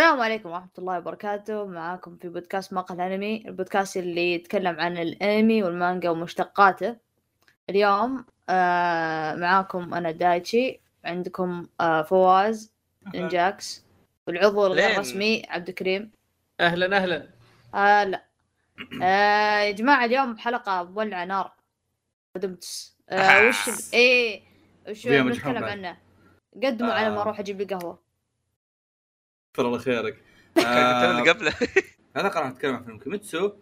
السلام عليكم ورحمة الله وبركاته. معاكم في بودكاست مقهى الأنمي البودكاست اللي يتكلم عن الأنمي والمانجا ومشتقاته. اليوم آه معاكم أنا دايتشي عندكم آه فواز إنجاكس والعضو الغير؟ رسمي عبد الكريم أهلا أهلا. آه لا. آه يا جماعة اليوم حلقة مولعة نار. بدمتس آه وش إيه وش بعد. عنه؟ قدموا على ما آه. أروح أجيب لي قهوة. كثر الله خيرك. كنت آه، اللي قبله. هذا راح نتكلم عن فيلم كيميتسو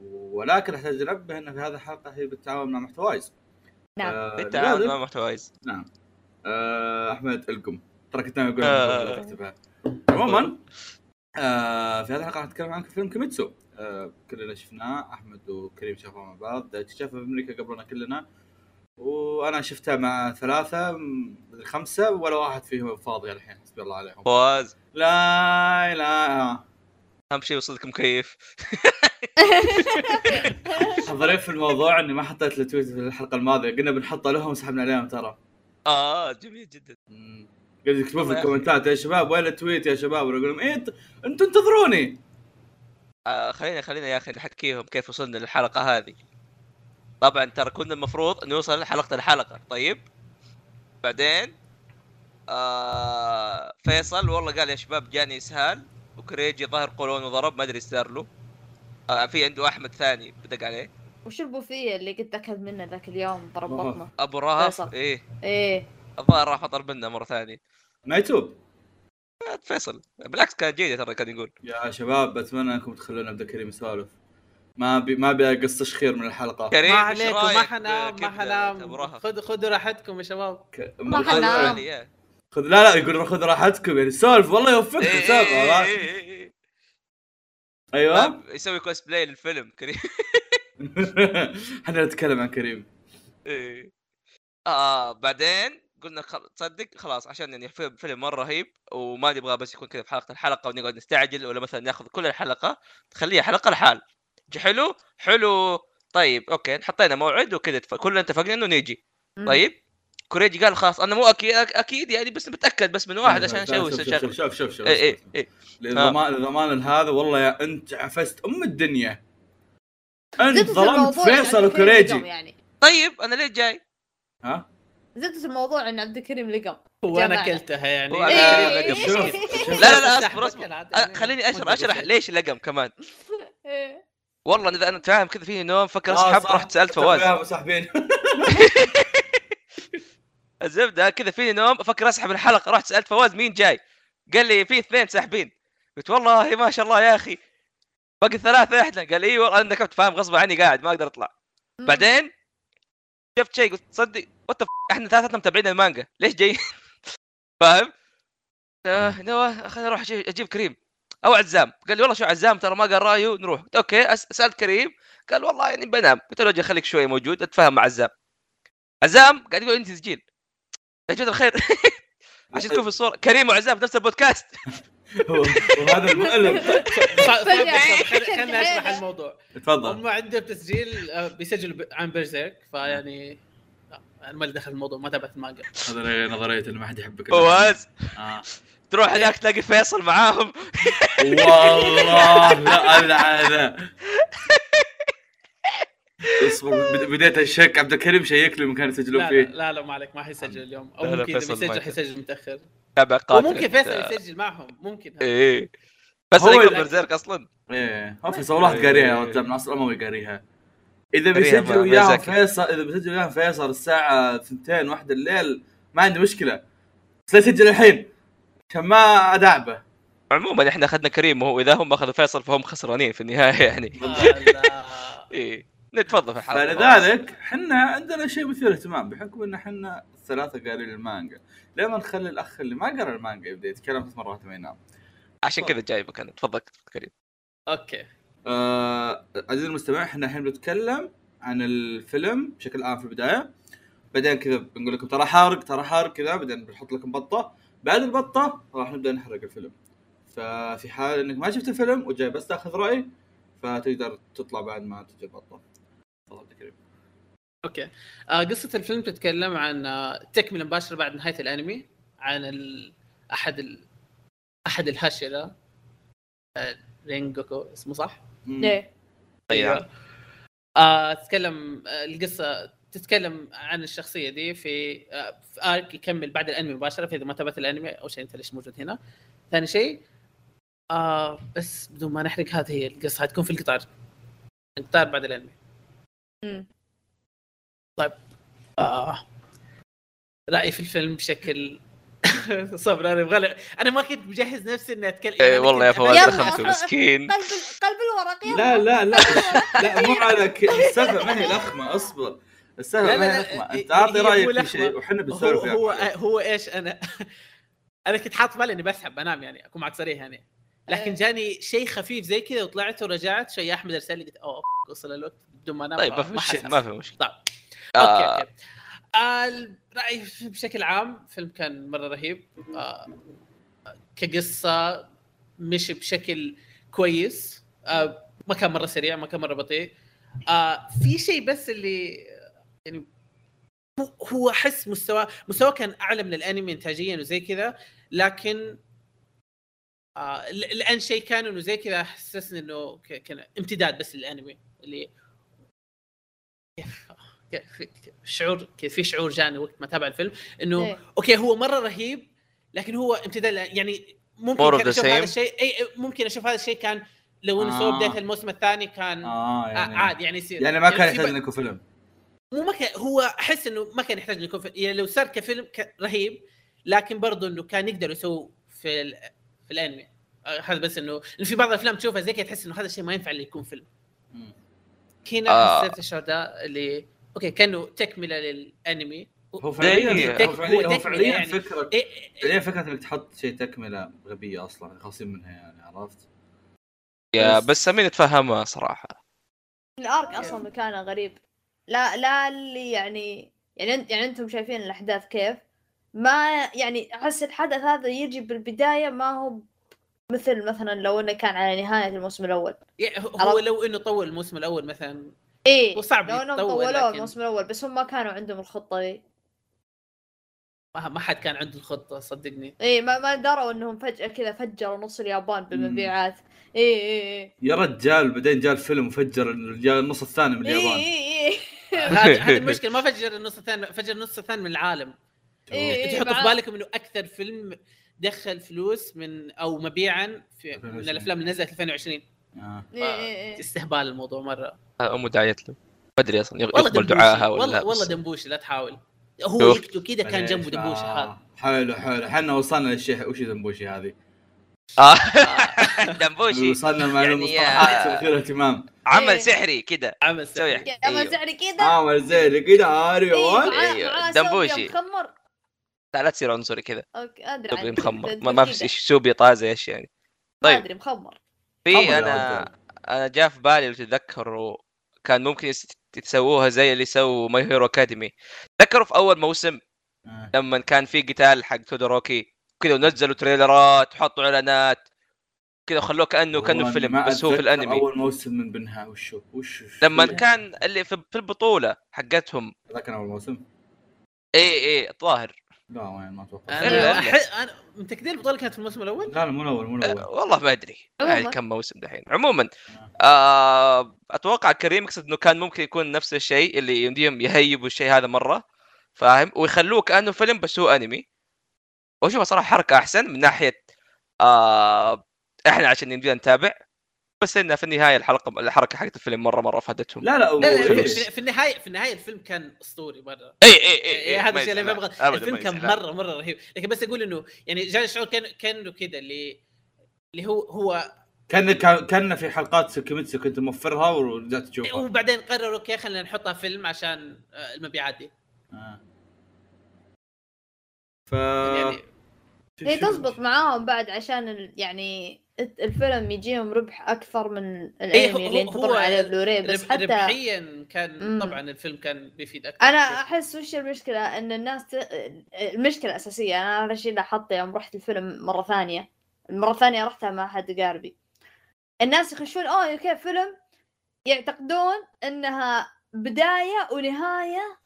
ولكن أحتاج أنبه إن في هذه الحلقة هي بالتعاون مع محتوايز نعم. آه، بالتعاون مع محتوايز نعم. آه، أحمد القم. ترى كنت ناوي أقول آه. عموما آه، في هذه الحلقة راح نتكلم عن فيلم كيميتسو آه، كلنا شفناه. أحمد وكريم شافوه مع بعض. دايتشي شافه في أمريكا قبلنا كلنا. وأنا شفتها مع ثلاثة خمسة ولا واحد فيهم فاضي الحين حسبي الله عليهم. فواز. لا لا. أهم شيء وصلك مكيف الظريف في الموضوع إني ما حطيت له tweet في الحلقة الماضية قلنا بنحطه لهم وسحبنا عليهم ترى. آه جميل جدا. قاعد يكتبون في. ال comment ات يا شباب وين ال tweet يا شباب؟ أقول لهم إيه أنت- أنتوا انتظروني. آه خلينا خلينا يا أخي نحكيهم كيف وصلنا للحلقة هذه. طبعا ترى كنا المفروض نوصل لحلقة الحلقة. طيب؟ بعدين آه فيصل والله قال يا شباب جاني إسهال وكريجي ظهر قولون وضرب ما أدري إيش صار له. آه في عنده أحمد ثاني بدق عليه. وش البوفية اللي قلت اكل منه ذاك اليوم؟ ضرب. بطنه. أبو رهف. إيه. إيه. الظاهر راح فطر منا مرة ثانية. نايتوب آه، فيصل. بالعكس كان جيد ترى كان يقول. يا شباب أتمنى أنكم تخلونا عبد الكريم يسولف. ما بي ما ابي اقص خير من الحلقة كريم ما عليكم ما حنام ما حنام؟ خذ خذوا راحتكم يا شباب ك... ما حنام. خذ لا لا يقول خذ راحتكم يعني سولف والله يوفقكم إيه، سولف إيه، والله. إيه،. أيوه يسوي كوس بلاي للفيلم كريم إحنا نتكلم عن كريم إيه. آه بعدين قلنا خل... تصدق خلاص عشان يعني فيلم, فيلم مرة رهيب وما نبغى بس يكون كذا في حلقة الحلقة ونقعد نستعجل ولا مثلا ناخذ كل الحلقة تخليها حلقة لحال حلو حلو طيب okay حطينا موعد وكذا كلنا اتفقنا إنه نيجي. طيب كوريجي قال خلاص أنا مو أكيد أكيد يعني بس بتاكد بس من واحد عشان شوف- نسوي شوف- شغل شوف شوف شوف اي اي اي لضمان لضمان هذا والله يا أنت عفست أم الدنيا أنت ظلمت فيصل وكريجي يعني طيب أنا ليه جاي؟ ها زبدة الموضوع ان عبد الكريم لقم وأنا. كلتها يعني إيه. لقم شوف. شوف لا لا لا أصبر أصبر خليني أشرح أشرح. ليش لقم كمان إيه. والله إذا أنا فاهم كذا فيني نوم فكر آه، أسحب. رحت سألت فواز. ساحبين الزبدة كذا فيني نوم أفكر أسحب الحلقة رحت سألت فواز مين جاي؟ قال لي في اثنين ساحبين. قلت والله ما شاء الله يا أخي. باقي ثلاثة إحنا. قال إيوه أنا كنت فاهم غصب عني قاعد ما أقدر أطلع. بعدين شفت شيء قلت تصدق what إحنا ثلاثتنا متابعين المانجا. ليش جاي فاهم؟ آه نوى خليني أروح أجيب كريم. أو عزام. قال لي والله شو عزام ترى ما قال رأيه نروح. قلت okay أس- سالت كريم. قال والله يعني بنام. قلت له أجي خليك شوية موجود أتفاهم مع عزام. عزام قاعد يقول أنت تسجيل يا جماعة الخير. عشان تكون في الصورة. كريم وعزام في نفس البودكاست. وهذا المؤلم ص- ص- فجأة. ص- خل- خلنا اشرح الموضوع. تفضل. هم عندهم تسجيل آه، بيسجلوا ب- عن بيرزيرك فيعني لا، أنا ما لي دخل الموضوع ما تابعت المانجا. هذا نظرية انه ما حد يحبك. فواز. آه. تروح هناك تلاقي فيصل معاهم. والله. لا العنه اصبر بد- بديت الشك. عبد الكريم شيك له مكان يسجلون فيه. لا لا ما عليك ما حيسجل اليوم. أو ممكن اذا فيصل بيسجل يسجل. حيسجل متأخر. تابع قاتل وممكن فيصل. يسجل معهم. ممكن إيه. بس هو هو اللي- برزيرك أصلا. إيه. هو فيصل والله قاريها يا رجال. من ما هو قاريها إذا قاريها بيسجل ما- وياهم. فيصل إذا بيسجل وياهم فيصل الساعة 2 1 الليل ما عندي مشكلة. بس لا يسجل الحين. عشان ما أدعبه. عموما إحنا أخذنا كريم وهو إذا هم أخذوا فيصل فهم خسرانين في النهاية يعني. إيه. نتفضل في الحلقة. فلذلك إحنا عندنا شيء مثير اهتمام بحكم إن إحنا الثلاثة قارين المانجا. ليه ما نخلي الأخ اللي ما قرأ المانجا يبدأ يتكلم ثلاث مرات ما ينام عشان كذا جايبك أنا تفضل كريم. أوكي. آه عزيزي المستمع إحنا الحين بنتكلم عن الفيلم بشكل عام في البداية. بعدين كذا بنقول لكم ترى حارق ترى حارق كذا بعدين بنحط لكم بطة. بعد البطة راح نبدأ نحرق الفيلم. ففي حال إنك ما شفت الفيلم وجاي بس تأخذ رأي فتقدر تطلع بعد ما تجي البطة. تفضل عبد الكريم okay. آه قصة الفيلم تتكلم عن آه تكمله مباشرة بعد نهاية الأنمي عن ال... أحد ال... أحد الهاشيرا رينجوكو اسمه صح؟ إيه. أيوة. آه تتكلم آه، القصة تتكلم عن الشخصية دي في آه في arc يكمل بعد الأنمي مباشرة فإذا ما تابعت الأنمي أول شيء أنت ليش موجود هنا؟ ثاني شيء آه بس بدون ما نحرق هذه هي القصة حتكون في القطار. القطار بعد الأنمي. مم. آه رأيي في الفيلم بشكل صبر أنا أبغى أنا ما كنت مجهز نفسي إني أتكلم أنا والله يا فواز يلا. دخلته مسكين. قلب قلب الورق لا لا لا. لا مو على ك- السالفه ما هي لخمة أصبر. السالفه لا، ما لا، هي- أنت اعطي رأيك في. شيء وحنا هو بنسولف هو عليه. هو إيش أنا أنا كنت حاط بالي إني بسحب بنام يعني أكون معك صريح يعني لكن إيه. جاني شيء خفيف زي كذا وطلعت ورجعت شيء أحمد أرسل لي قلت أوه وصل الوقت بدون ما أنام طيب ما في مشكلة. ما في مشكلة طيب آه. okay okay رأيي بشكل عام فيلم كان مرة رهيب آه كقصة مشي بشكل كويس آه ما كان مرة سريع ما كان مرة بطيء آه في شيء بس اللي يعني هو- هو أحس مستوى مستوى كان أعلى من الأنمي انتاجيا وزي كذا لكن آه ل- لأن شيء كان انه زي كذا حسسني إنه ك- كان امتداد بس للأنمي اللي كيف شعور كيف في شعور جاني وقت ما تابع الفيلم إنه إيه. okay هو مرة رهيب لكن هو امتداد يعني ممكن أشوف هذا. الشيء اي إي، ممكن أشوف هذا الشيء كان لو إنه سوى آه. بداية الموسم الثاني كان آه يعني عادي يعني يصير يعني ما كان في يحتاج يكون فيلم مو ما كان هو أحس إنه ما كان يحتاج إنه يكون في... يعني لو صار كفيلم ك... رهيب لكن برضه إنه كان يقدر يسوي في ال... في الأنمي آه، هذا بس انه إنه في بعض الأفلام تشوفها زي كذا تحس إنه هذا الشيء ما ينفع اللي يكون فيلم. هنا آه. حسيت الشعور ده اللي أوكي كأنه تكملة للأنمي هو فعليا. هو فعليا هو تكملة فعليا يعني. فكره إيه فعليا فكرة إنك تحط شيء تكملة غبية أصلا خاصين منها يعني عرفت؟ يا بس- بس أمين تفهمها صراحة الأرك أصلا مكانه غريب لا لا اللي يعني يعني أنت يعني أنتم شايفين الأحداث كيف؟ ما يعني أحس الحدث هذا يجي بالبداية ما هو مثل مثلا لو إنه كان على نهاية الموسم الأول. يعني هو. لو إنه طول الموسم الأول مثلا. إيه هو صعب لو إنهم طولوه لكن- الموسم الأول بس هم ما كانوا عندهم الخطة دي ما ما حد كان عنده الخطة صدقني. إيه ما ما دروا إنهم فجأة كذا فجروا نص اليابان بالمبيعات. إيه إيه إيه. يا رجال بعدين جاء الفيلم وفجر جاء النص الثاني من إيه اليابان. إيه إيه. هذه المشكلة ما فجر النص الثاني فجر النص الثاني من العالم إيه، أنتوا حطوا في بالكم إنه أكثر فيلم دخل فلوس من أو مبيعا في من 2020. الأفلام اللي نزلت 2020 آه. إيه إيه استهبال الموضوع مرة ام دعاية له ما أدري أصلا يقبل دعاها ولا والله لا والله بس- دمبوشي لا تحاول هو. يكتب كذا كان جنبه دمبوشي آه. هذا حلو حلو إحنا وصلنا للشيء وش دمبوشي هذه؟ آه. دمبوشي وصلنا مع يعني المصطلحات آه. مثيرة اهتمام عمل إيه. سحري كذا عمل سحري. يا اما أيوه. زي كذا اري إيه وان معاه أيوه، معاه دمبوشي. مخمر لا لا تصير عنصري كذا okay أدري سوبي مخمر ما, ما في. شيء سوبي طازة إيش يعني طيب. أدري مخمر خمر في أنا رجال. أنا جاء في بالي لو تتذكروا كان ممكن يسووها زي اللي سووا My Hero Academy تذكروا في أول موسم آه. لما كان في قتال حق تودوروكي كذا ونزلوا تريلرات وحطوا إعلانات كذا خلوه كانه كأنه فيلم بس هو في الأنمي. أول موسم من بنها وشو وش وش- لما كان اللي في في البطولة حقتهم. ذا كان أول موسم؟ اي اي الظاهر. لا وين ما أتوقع. أنا. أح... أنا متاكدين البطولة كانت في الموسم الأول؟ لا لا مو الأول مو أه، الأول. والله ما أدري. عموماً. يعني كم موسم دحين. عموما آه. أتوقع كريم يقصد إنه كان ممكن يكون نفس الشيء اللي يمديهم يهيبوا الشيء هذا مرة فاهم؟ ويخلوه كأنه فيلم بس هو أنمي. واشوفها صراحة حركة أحسن من ناحية آه إحنا عشان يمدينا نتابع بس انها في النهاية الحلقة الحركة حقت الفيلم مرة مرة افادتهم لا لا لا لا. في, في, في النهاية في النهاية الفيلم كان أسطوري مرة إي إي إي, إيه هذا الشيء اللي ببغى. أبداً الفيلم كان. مرة مرة رهيب لكن بس أقول إنه يعني جاني شعور كان كأنه كذا اللي اللي هو هو كان كان كأن في حلقات كيميتسو كنت موفرها ورجعت تشوفها وبعدين قرروا okay خلينا نحطها فيلم عشان آه، المبيعات دي آه. ف يعني هي تزبط معاهم بعد عشان ال- يعني الفيلم يجيهم ربح أكثر من إيه، الأنمي اللي هو- ينتظرون عليه بلوراي بس حتى ربحيا كان. طبعا الفيلم كان بيفيد أكثر أنا أحس وش المشكلة؟ إن الناس ت... المشكلة الاساسيه أنا هذا الشيء لاحظته يوم رحت الفيلم مرة ثانية. المره الثانية رحتها مع احد قاربي. الناس يخشون أوه okay فيلم. يعتقدون إنها بداية ونهاية.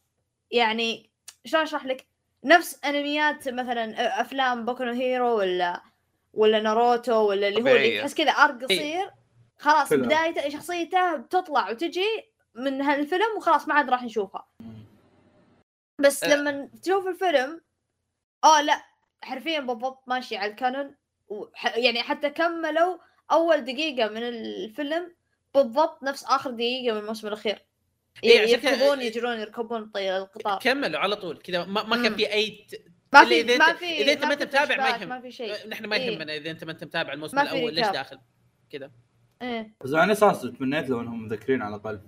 يعني شلون أشرح لك؟ نفس أنميات مثلا أفلام بوكو هيرو ولا ولا ناروتو ولا اللي هو اللي. تحس كذا arc قصير خلاص. بدايته شخصيته بتطلع وتجي من هالفيلم وخلاص ما عاد راح نشوفها بس أه. لما تشوف الفيلم آه لا حرفيا بالضبط ماشي على الكانون وح... يعني حتى كملوا أول دقيقة من الفيلم بالضبط نفس آخر دقيقة من الموسم الأخير إيه، كذا- يركبون يجرون يركبون القطار كملوا على طول كذا ما, ما كان. في أي. ما في إذا ما أنت- في إذا أنت ما أنت متابع ما يهم. ما في شيء نحن ما إيه. يهمنا إذا أنت ما انت متابع الموسم الأول ليش. داخل كذا إيه بس على أساس تمنيت لو إنهم مذكرين على الأقل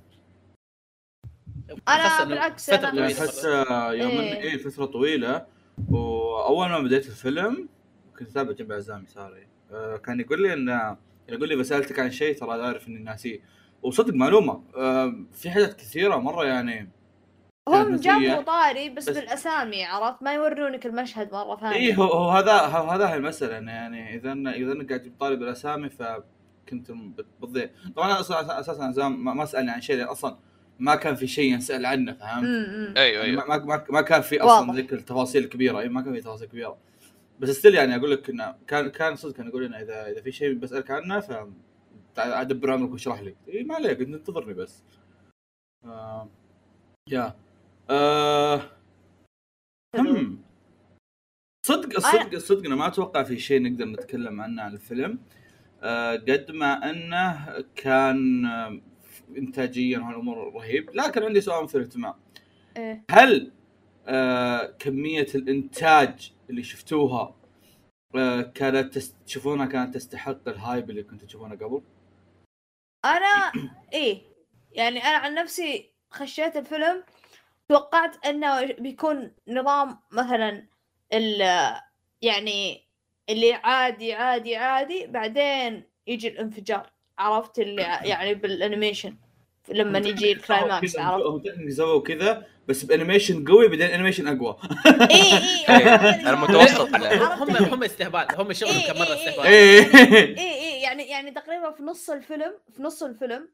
إنه بالعكس، طويلة أحس. آه، يوم إيه. إيه. إيه فترة طويلة وأول ما بديت الفيلم كنت اتابع جنب عزام يساري آه، كان يقول لي ان يقول لي بسالتك عن شيء ترى عارف إني ناسيه وصدق معلومة آه، في حاجات كثيرة مرة يعني هم جابوا. طاري بس, بس- بالأسامي عرفت؟ ما يورونك المشهد مرة ثانية. اي هو, هو هذا هو هذا هي المسألة إنه يعني إذا إن- إذا إنك قاعد تجيب طالب الاسامي فكنت بت- بتضيع. طبعا أنا أصلا أساسا ما, سألني عن شيء لأن أصلا ما كان في شيء ينسأل عنه فهمت؟ امم أيوه يعني أيوه ما, ما, ما كان في أصلا. ذيك التفاصيل الكبيره اي ما كان في تفاصيل كبيرة. بس ستيل يعني أقول لك إنه كان كان صدق كان يقول لنا اذا إذا في شيء بسألك عنه ف ادبر عمرك واشرح لي. اي ما عليك انت انتظرني بس. آه يا. آه هم صدق الصدق الصدق أنا ما أتوقع في شيء نقدر نتكلم عنه عن الفيلم آه قد ما أنه كان آه، انتاجيا وهالامور رهيب لكن عندي سؤال مثير اهتمام إيه. هل آه كمية الإنتاج اللي شفتوها آه كانت. تشوفونها كانت تستحق ال hype اللي كنتوا تشوفونه قبل؟ أنا إيه يعني أنا عن نفسي خشيت الفيلم توقعت إنه بيكون نظام مثلا ال يعني اللي عادي عادي عادي بعدين يجي الانفجار. عرفت اللي يعني بال animation لما يجي ال climax عرفت؟ هم technically سووا كذا بس ب animation قوي بعدين animation أقوى. إي إي إيه، المتوسط على- هم هم استهبال هم شغلهم إيه، كان مرة إيه، استهبال. إي إي يعني يعني تقريبا في نص الفيلم في نص الفيلم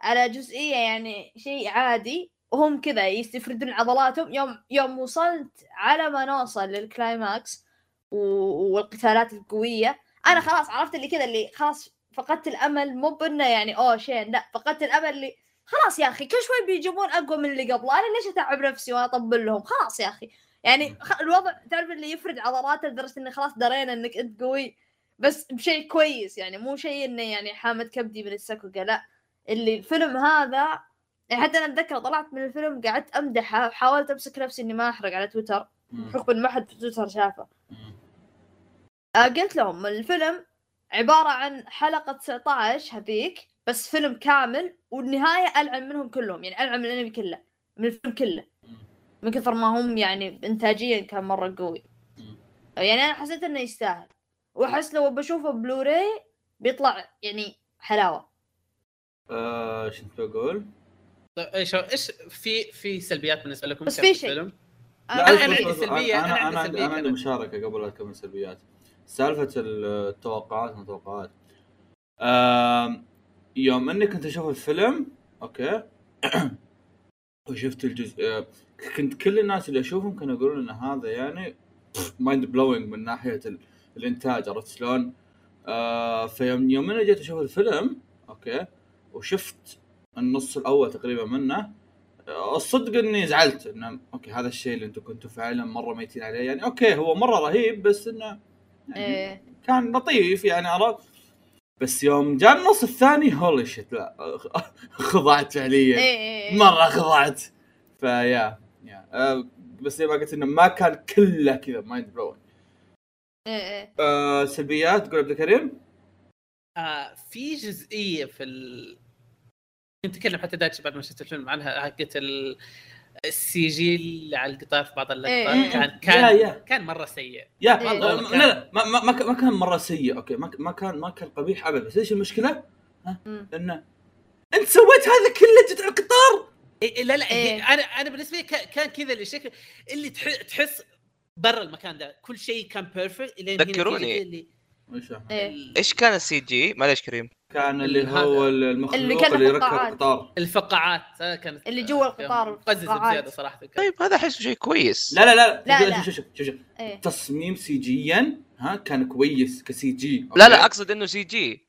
على جزئية يعني شيء عادي وهم كذا يستعرضون عضلاتهم. يوم يوم وصلت على ما نوصل لل climax والقتالات القوية أنا خلاص عرفت اللي كذا اللي خلاص فقدت الأمل. مو بإنه يعني أوه شين لا فقدت الأمل اللي خلاص يا أخي كل شوي بيجيبون أقوى من اللي قبله أنا ليش أتعب نفسي واطبل لهم؟ خلاص يا أخي. يعني الوضع تعرف اللي يفرد عضلاته لدرجة إنه خلاص درينا إنك أنت قوي بس بشيء كويس. يعني مو شيء إنه يعني حامد كبدي من السكوكة لا. اللي الفيلم هذا يعني حتى أنا أتذكر طلعت من الفيلم قعدت أمدحه وحاولت أمسك نفسي إني ما أحرق على تويتر. بحكم إن ما حد في تويتر شافه. آه، قلت لهم الفيلم عبارة عن حلقة 19 هذيك بس فيلم كامل والنهاية ألعن منهم كلهم يعني ألعن من الأنمي كله من الفيلم كله. من كثر ما هم يعني إنتاجيا كان مرة قوي. يعني أنا حسيت إنه يستاهل. وأحس لو بشوفه بلوراي بيطلع يعني حلاوة. آه، شو بقول؟ طيب إيش إيش في في سلبيات بالنسبة لكم بس في شيء. الفيلم؟ أنا- أنا أصبر- عندي أصبر- سلبية، أنا عندي أنا عندي, سلبية أنا عندي. مشاركة قبل لا تكمل السلبيات سالفة التوقعات والتوقعات آم، يوم إني كنت أشوف الفيلم okay وشفت الجزء آه، كنت كل الناس اللي أشوفهم كانوا يقولون إن هذا يعني mind blowing من ناحية ال- الإنتاج عرفت شلون؟ آه فيوم يوم إني جيت أشوف الفيلم okay وشفت النص الأول تقريبا منه. الصدق إني زعلت إنه okay هذا الشيء اللي أنتم كنتوا فعلا مرة ميتين عليه. يعني okay هو مرة رهيب بس إنه يعني إيه. كان لطيف يعني عرفت؟ بس يوم جاء النص الثاني holy shit لا خضعت فعليا. إيه إيه مرة خضعت. فيا يا آه، بس زي ما قلت إنه ما كان كله كذا mind blowing إيه إيه. آه سلبيات تقول عبد الكريم؟ آه في جزئية في ال... كنت اتكلم حتى دايتش بعد ما شفت الفيلم عنها حقت ال... ال CG اللي على القطار في بعض اللقطات إيه. كان كان يا يا كان مرة سيء يا إيه. لا لا ما, ما, ما كان- مرة سيء okay ما, ما كان ما كان قبيح ابدا بس إيش المشكلة؟ مم. انه أنت سويت هذا كله جيت على القطار إيه لا لا إيه. أنا أنا بالنسبة لي كان- كان كذا اللي شكل اللي تح- تحس برا المكان ده كل شيء كان perfect إلين ذكروني. اللي؟ إيه. إيش كان السي جي؟ معليش كريم كان اللي. هو المخلوق اللي اللي, كان اللي يركب. القطار الفقاعات آه، كانت اللي جوا القطار، الفقاعات. بزيادة صراحة كان. طيب هذا أحسه شيء كويس لا لا لا لا، شوف- لا. شوف شوف شوف شوف إيه تصميم CG ها كان كويس ك CG لا okay؟ لا أقصد إنه CG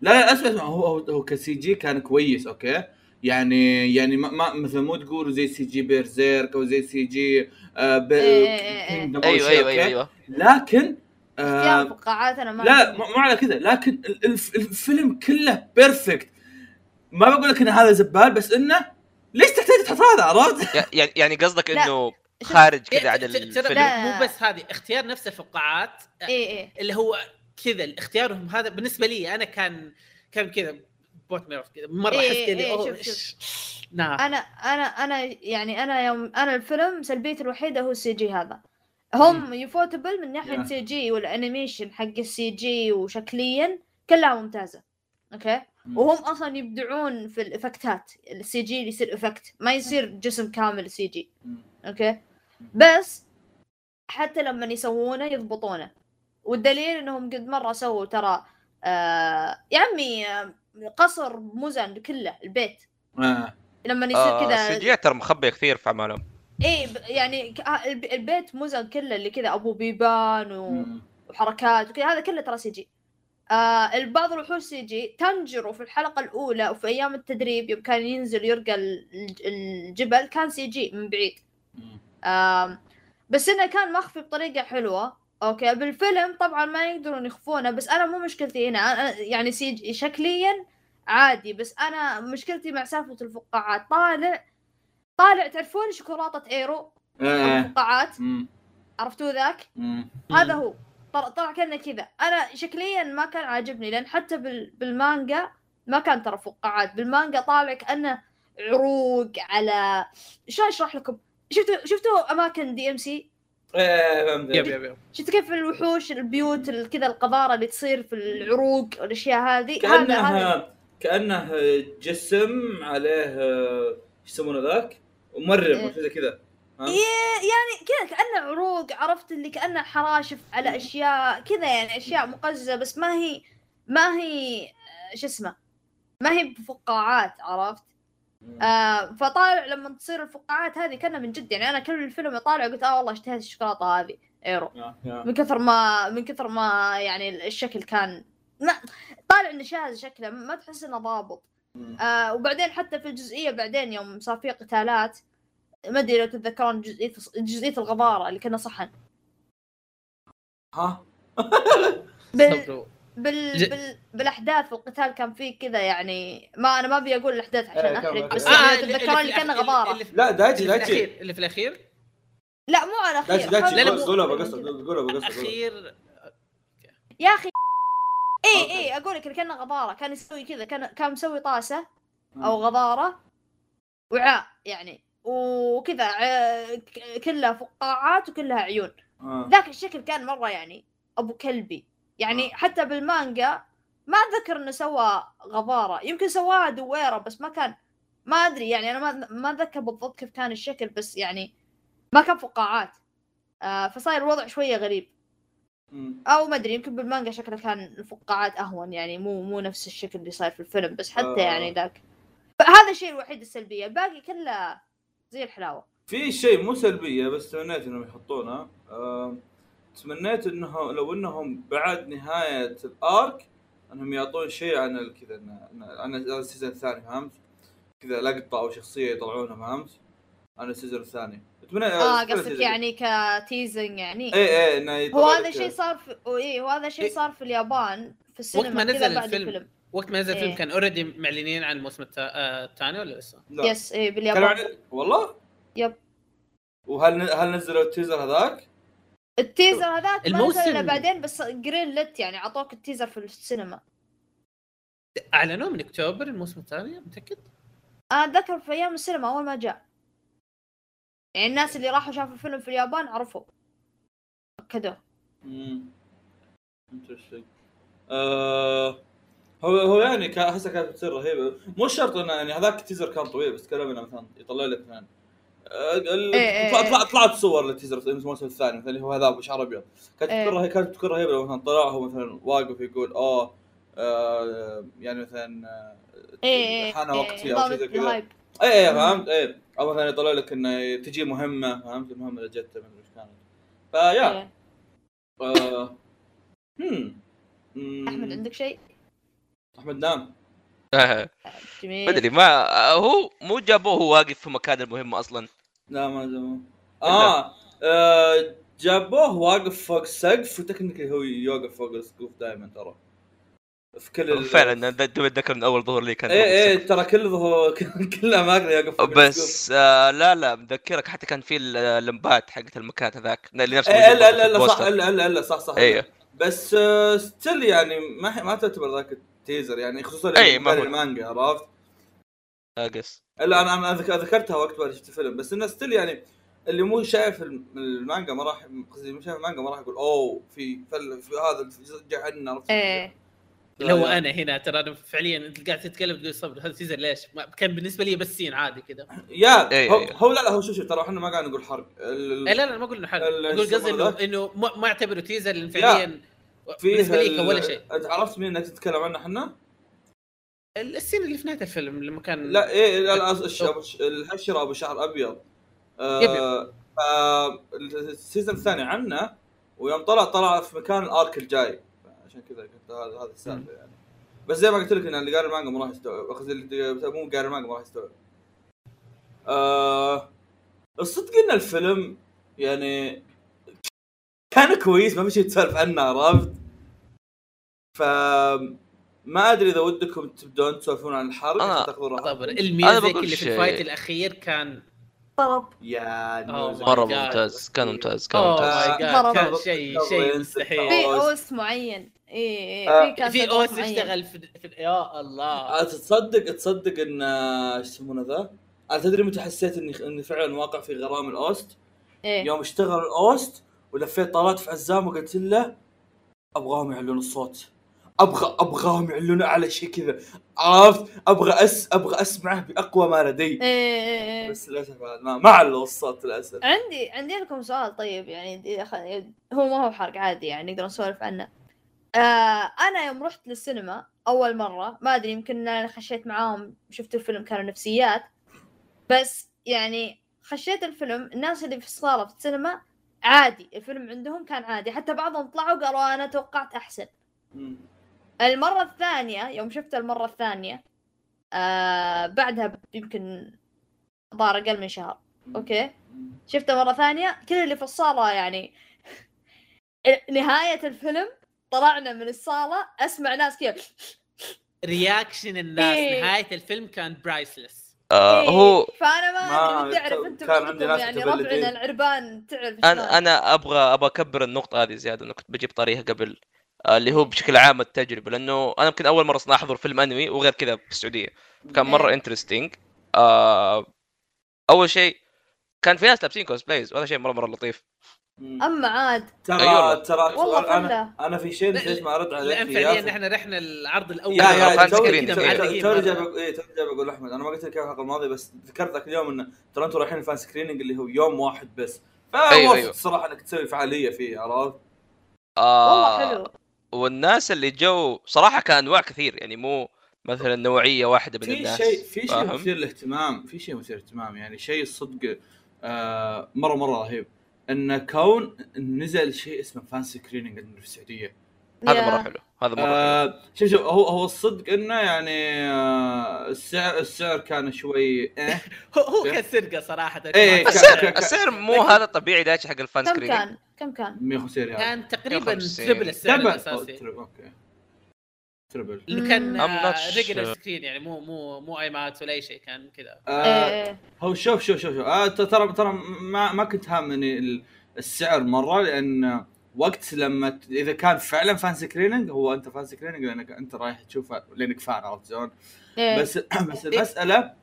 لا لا أسمع أسمع هو هو, هو ك CG كان كويس okay يعني يعني ما, ما مثلا مو تقول زي سي جي بيرزيرك أو زي سي جي آه بي إيه، إيه، إيه. Kingdom أو أيوه شيء، أيوه؟ أيوه أيوه لكن آه الفقاعات أنا ما لا. مو مو على كذا. لكن ال- الف- الفيلم كله perfect ما بقول لك إن هذا زبال بس إنه ليش تحتاج تحط هذا عرفت؟ يع- يعني يعني قصدك لا، إنه خارج كذا إيه، عن الفيلم. لا. مو بس هذه اختيار نفس الفقاعات إيه إيه. اللي هو كذا اختيارهم هذا بالنسبة لي أنا كان كان كذا put me off كذا مرة إيه، احس كذا إيه، شوف، نعم أنا أنا أنا يعني أنا يوم أنا الفيلم سلبيتي الوحيدة هو ال CG هذا. هم يوفوتيبل من ناحية. CG وال animation حق ال CG وشكليا كلها ممتازة أوكي. وهم أصلا يبدعون في الإفكتات ال CG اللي يصير effect ما يصير جسم كامل CG. okay بس حتى لما يسوونه يضبطونه والدليل إنهم قد مرة سووا ترى آه يا عمي آه، قصر مزن كله البيت آه. لما يصير آه كذا CG ترى مخبي كثير في أعمالهم إيه ب- يعني آه، الب- البيت مزن كله اللي كذا أبو بيبان و... وحركات وكذا هذا كله ترى CG. آه البعض الوحوش CG. تنجيرو في الحلقة الأولى وفي أيام التدريب يوم كان ينزل يرقى ال- الج- الجبل كان CG من بعيد. آم بس إنه كان مخفي بطريقة حلوة. okay بالفيلم طبعا ما يقدرون يخفونه بس أنا مو مشكلتي هنا. أنا يعني CG شكليا عادي بس أنا مشكلتي مع سالفة الفقاعات طالع طالع تعرفون شوكولاتة إيرو؟ آه. الفقاعات مم. عرفتوا ذاك؟ مم. هذا هو. طلع طلع كأنه كذا. أنا شكليا ما كان عاجبني لأن حتى بال... بالمانجا ما كان ترى فقاعات. بالمانجا طالع كأنه عروق على شلون أشرح لكم؟ شفتوا شفتوا أماكن DMC إيه، شفت كيف الوحوش البيوت ال- كذا القذارة اللي تصير في العروق والأشياء هذه؟ هذا هذا. كانه كانه جسم عليه آه، إيش يسمونه ذاك؟ ممرر إيه. زي كذا؟ إيه، يعني كذا كأنه عروق عرفت اللي كأنه حراشف على أشياء كذا يعني أشياء مقززة بس ما هي ما هي آه، شو اسمه ما هي بفقاعات عرفت آه فطالع لما تصير الفقاعات هذه كانها من جد يعني أنا كل الفيلم أطالع قلت آه والله اشتهيت الشوكولاتة هذه إيرو يا- يا. من كثر ما من كثر ما يعني الشكل كان ما طالع نشاز شكله ما تحس إنه ضابط. آه وبعدين حتى في الجزئية بعدين يوم صار في قتالات ما أدري لو تتذكرون جزئية جزئية الغبارة اللي كنا صحن. ها؟ بال... بال... ج- بال... بالأحداث والقتال كان فيه كذا يعني ما أنا ما أبي أقول الأحداث عشان كمل، أحرق. بس آه، يعني تتذكرون اللي كان الأخ- غبارة. لا دايتشي الأخير اللي في الأخير؟ لا مو على دايتشي اخير دايتشي لا، لا، حاول- مو- قولها بقصد قولها بقصد الأخير يا أخي اي أوكي. اي أقول لك اللي كان غبارة كان يسوي كذا كان كان مسوي طاسة. أو غبارة وعاء يعني وكذا كلها فقاعات وكلها عيون آه. ذاك الشكل كان مرة يعني أبو كلبي يعني آه. حتى بالمانجا ما أتذكر إنه سوى غبارة يمكن سواها دويرة بس ما كان ما أدري يعني أنا ما ما أتذكر بالضبط كيف كان الشكل بس يعني ما كان فقاعات آه فصاير الوضع شوية غريب. أو ما أدري يمكن بالمانجا شكله كان الفقاعات أهون يعني مو مو نفس الشكل اللي صاير في الفيلم بس حتى آه. يعني ذاك فهذا الشيء الوحيد السلبية الباقي كله زي الحلاوة في شيء مو سلبية بس تمنيت إنهم يحطونه آه، تمنيت إنه لو إنهم بعد نهاية الأرك إنهم يعطون شيء عن كذا عن السيزون الثاني فهمت؟ كذا لقطة أو شخصية يطلعونها فهمت؟ عن ال season الثاني أتمنى آه قصدك يعني ك teasing يعني اي اي إنه يطلع هو لك- هذا الشيء صار في إيه هو هذا الشيء إيه. صار في اليابان في السينما ما كذا نزل بعد الفيلم. الفيلم وقت ما نزل الفيلم إيه. كان already معلنين عن الموسم آه، الثاني ولا لسه؟ لا. yes إيه كانوا باليابان عن- والله؟ yep. وهل هل نزلوا ال teaser هذاك؟ ال teaser هذاك ما الموسم- بعدين بس green lit يعني أعطوك ال teaser في السينما أعلنوه من أكتوبر الموسم الثاني متأكد؟ أنا أتذكر في أيام السينما أول ما جاء يعني الناس اللي راحوا شافوا الفيلم في اليابان عرفوا. اكدوه امم interesting آه هو هو يعني احسها كانت بتصير رهيبة. مو شرط إنه يعني هذاك ال teaser كان طويل بس تكلم إنه مثلا يطلع لك مثلا آه، إيه، إيه، إيه. طلع- طلعت صور لل teaser الموسم الثاني مثلا اللي هو هذا بشعر أبيض. كانت إيه. تكون كانت تكون رهيبة لو مثلا طلع هو مثلا واقف يقول أوه آه يعني مثلا آه، حان وقتي أو شيء زي كذا. اي اي. فهمت؟ اي أو مثلا يطلع لك إنه تجي مهمة فهمت؟ المهمه اللي جت ما ادري إيش كانت فيا. آه. أحمد عندك شيء؟ أحمد نام آه، جميل. ما ادري ما آه، هو مو جابوه هو واقف في مكان المهم أصلا. لا ما جابوه. آه. آه جابوه واقف فوق السقف وتكنيكلي هو يوقف فوق السقوف دائما ترى. في كل ال- فعلا أتذكر من أول ظهور لي كان إيه إيه ترى كل هو كل أماكن السقوف بس آه لا لا مذكرك حتى كان في اللمبات حقت المكان هذاك اللي نفس إيه الا الا إلا صح. الا الا إلا صح صح إيه بس still يعني ما ما تعتبر ذاك ال teaser يعني خصوصا إيه، هو. المانجا عرفت؟ ناقص إلا أنا أنا ذك- ذكرتها وقت ما شفت الفيلم بس إنه still يعني اللي مو شايف الم- المانجا ما راح قصدي مو شايف المانجا ما راح يقول أوه في فل في هذا جا عنا عرفت؟ إيه اللي هو أنا هنا ترى أنا فعليا أنت قاعد تتكلم تقول صبر هذا تيزر ليش؟ ما كان بالنسبة لي بس سين عادي كذا. يا إيه، هو, إيه. هو لا لا هو شوف شوف ترى إحنا ما قاعد نقول حرق. ال- إيه لا لا ما أقول انه حلو ال- أقول قصدي انه. إنه ما ما اعتبره تيزر لأن فعليا بالنسبة لي ولا شيء. انت عرفت مين إنك تتكلم عنه إحنا؟ السين اللي في نهاية الفيلم لما كان لا إيه لا لا الحشرة أبو شعر أبيض. آه آه، ال season الثاني عنه ويوم طلع طلع في مكان ال arc الجاي. عشان كذا كنت هذا هذا السالفة يعني بس زي ما قلت لك إن اللي قاري المانجا ما راح يستوعب قصدي اللي مو قاري المانجا ما راح يستوعب آه الصدق إن الفيلم يعني كان كويس ما في شيء تسولف عنه عرفت؟ ف ما أدري إذا ودكم تبدون تسولفون عن الحرق أنا- عشان تاخذون صبر راحتكم ال music اللي في. ال fight الأخير كان طرب يا Oh مرة. ممتاز كان ممتاز كان اوه ممتاز كان. شيء. شيء في مستحيل OST معين إيه آه، إيه في كان في سبب OST معين. يشتغل في, في يا الله آه، تصدق تصدق إن آه، إيش يسمونه ذا؟ أنا تدري متى حسيت اني إني فعلا واقع في غرام ال OST؟ إيه يوم اشتغل ال OST ولفيت طلعت في عزام وقلت له أبغاهم يعلون الصوت أبغى ابغاهم يعلون اعلى شيء كذا. عرفت؟ أبغى أس أبغى اسمعه بأقوى ما لدي. إيه إيه إيه. بس للأسف ما ما علوا الصوت للأسف. عندي عندي لكم سؤال طيب يعني هو ما هو حرق عادي يعني نقدر نسولف عنه. آه أنا يوم رحت للسينما أول مرة ما أدري يمكن أنا خشيت معاهم شفت الفيلم كانوا نفسيات. بس يعني خشيت الفيلم الناس اللي في الصاله في السينما عادي الفيلم عندهم كان عادي. حتى بعضهم طلعوا قالوا أنا توقعت أحسن. مم. المرة الثانية يوم شفت المرة الثانية آه بعدها يمكن ظهر أقل من شهر okay شفته مرة ثانية كل اللي في الصالة يعني نهاية الفيلم طلعنا من الصالة أسمع ناس كذا reaction الناس إيه. نهاية الفيلم كان priceless آه إيه، هو فأنا ما ما تعرف كان أنتم عندي ناس يعني. ربعنا العربان تعرف أنا. أنا أبغى أبغى أكبر النقطة هذه زيادة انه كنت بجيب طريقها قبل اللي هو بشكل عام التجربة لأنه أنا يمكن أول مرة أصلا أحضر فيلم أنمي وغير كذا في السعودية كان مرة إيه. interesting آه أول شيء كان في ناس لابسين cosplays وهذا شيء مره مرة لطيف. أما عاد ترى أيوة. ترى والله أنا أنا في شيء نسيت ما أرد عليك لأن. فعليا إحنا رحنا العرض الأول يا يا توني جاي. بقول توني جاي بقول احمد أنا ما قلت لك الحلقة الماضيه بس ذكرت ذاك اليوم انه ترى أنتم رايحين ال fan screening اللي هو يوم واحد بس أيوة، فوافق أيوة. الصراحه إنك تسوي فعالية فيه عرفت؟ آه والله حلو والناس اللي جو صراحة كان أنواع كثير يعني مو مثلا نوعية واحدة من في الناس شيء في شيء فاهم؟ مثير للاهتمام في شيء مثير للاهتمام يعني شيء الصدق آه مره مرة رهيب انه كون نزل شيء اسمه fan screening عندنا في السعودية هذا. مرة حلو هذا مرة آه شوف شوف هو هو الصدق إنه يعني آه السعر السعر كان شوي آه هو هو كان سرقة صراحة. إيه، السعر السعر مو هذا الطبيعي داش حق الفان كم سكرين كان؟ كم كان؟ 150 ريال. كان تقريبا 150. triple السعر الأساسي. triple okay. triple اللي كان I'm not regular. screen يعني مو مو مو IMAX ولا أي شيء كان كذا. آه إيه. هو شوف شوف شوف شوف. آه ت- ترى ترى ما ما كنت هامني ال- السعر مرة لأن وقت لما إذا كان فعلا fan screening هو أنت fan screening لأنك أنت رايح تشوفه لأنك fan عرفت شلون؟ إيه. بس بس المسألة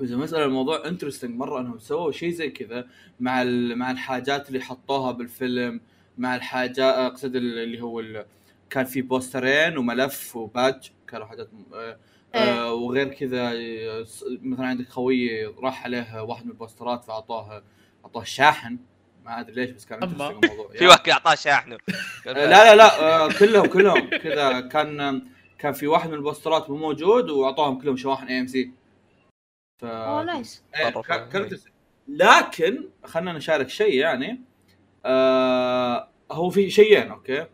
بس المسألة الموضوع interesting مرة إنهم سووا شيء زي كذا مع ال- مع الحاجات اللي حطوها بالفيلم مع الحاجات أقصد ال- اللي هو كان في بوسترين وملف و badge كانوا حاجات آه، آه وغير كذا مثلا عندك خوي راح عليه واحد من البوسترات فاعطوه اعطوه شاحن ما أدري ليش بس كان الموضوع. في واحد اعطاه شاحنه لا لا لا آه، كلهم كلهم كذا. كان كان في واحد من البوسترات مو موجود وأعطوهم كلهم شواحن AMC ف أوه nice إيه، يعني. لكن خلينا نشارك شيء يعني. آه هو في شيئين okay.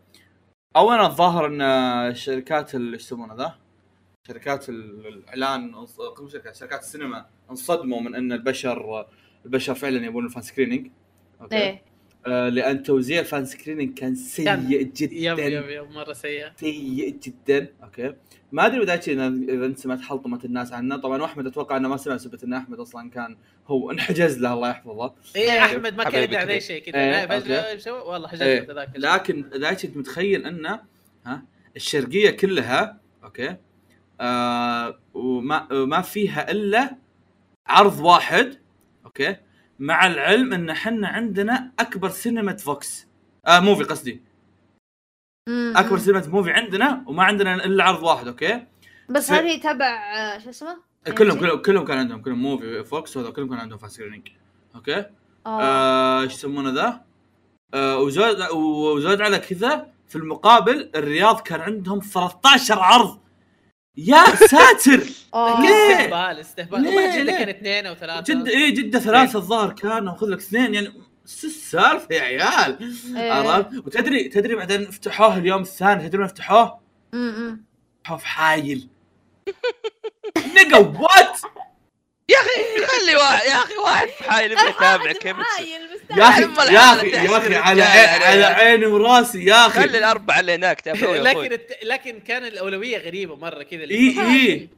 اولا الظاهر إن الشركات اللي إيش يسمونه ذا؟ شركات ال- الإعلان شركات السينما انصدموا من إن البشر البشر فعلا يبون ال fan screening okay. إيه. آه لأن توزيع ال fan screening كان سيء جدا. يب يب يب مرة سيئه سيء جدا. okay. ما أدري إذا شيء إذا انت سمعت حلطمة الناس عنه. طبعا أحمد أتوقع إنه ما سمع سبت إن أحمد أصلا كان هو انحجز له الله يحفظه. اي إيه. أحمد ما كان يدري عن اي كذا. شيء إيه، كذا شو- والله إيه. حجزت ذاك. لكن إذا كنت متخيل إنه ها الشرقية كلها okay آه وما ما فيها إلا عرض واحد okay مع العلم أن إحنا عندنا أكبر سينما فوكس آه موفي قصدي. أكبر سينما موفي عندنا وما عندنا إلا عرض واحد أوكي بس ف- هل هي تبع آه، شو اسمه؟ كلهم AMC؟ كلهم كلهم كان عندهم كلهم موفي فوكس وهذا كلهم كان عندهم fan screening okay آه آه، إيش يسمونه ذا؟ آه وزود وزود على كذا في المقابل الرياض كان عندهم 13 عرض يا ساتر! ليه؟ استهبال استهبال. جدة ليه؟ كان اثنين أو ثلاثة. جدة إيه جدة ثلاثة الظاهر كان وخذ لك اثنين يعني شو السالفة يا عيال. إيه. عرفت؟ وتدري تدري بعدين فتحوه اليوم الثاني؟ تدري فتحوه؟ امم فتحوه في حايل. نقا وات يا أخي خلي واحد يا أخي واحد في حالي يبغى يتابع كيف يا أخي يا أخي يا أخي على على. عيني وراسي يا أخي. خلي الأربعة اللي هناك تابعوا يا أخوي. لكن. لكن كان الأولوية غريبة مرة كذا. اي اي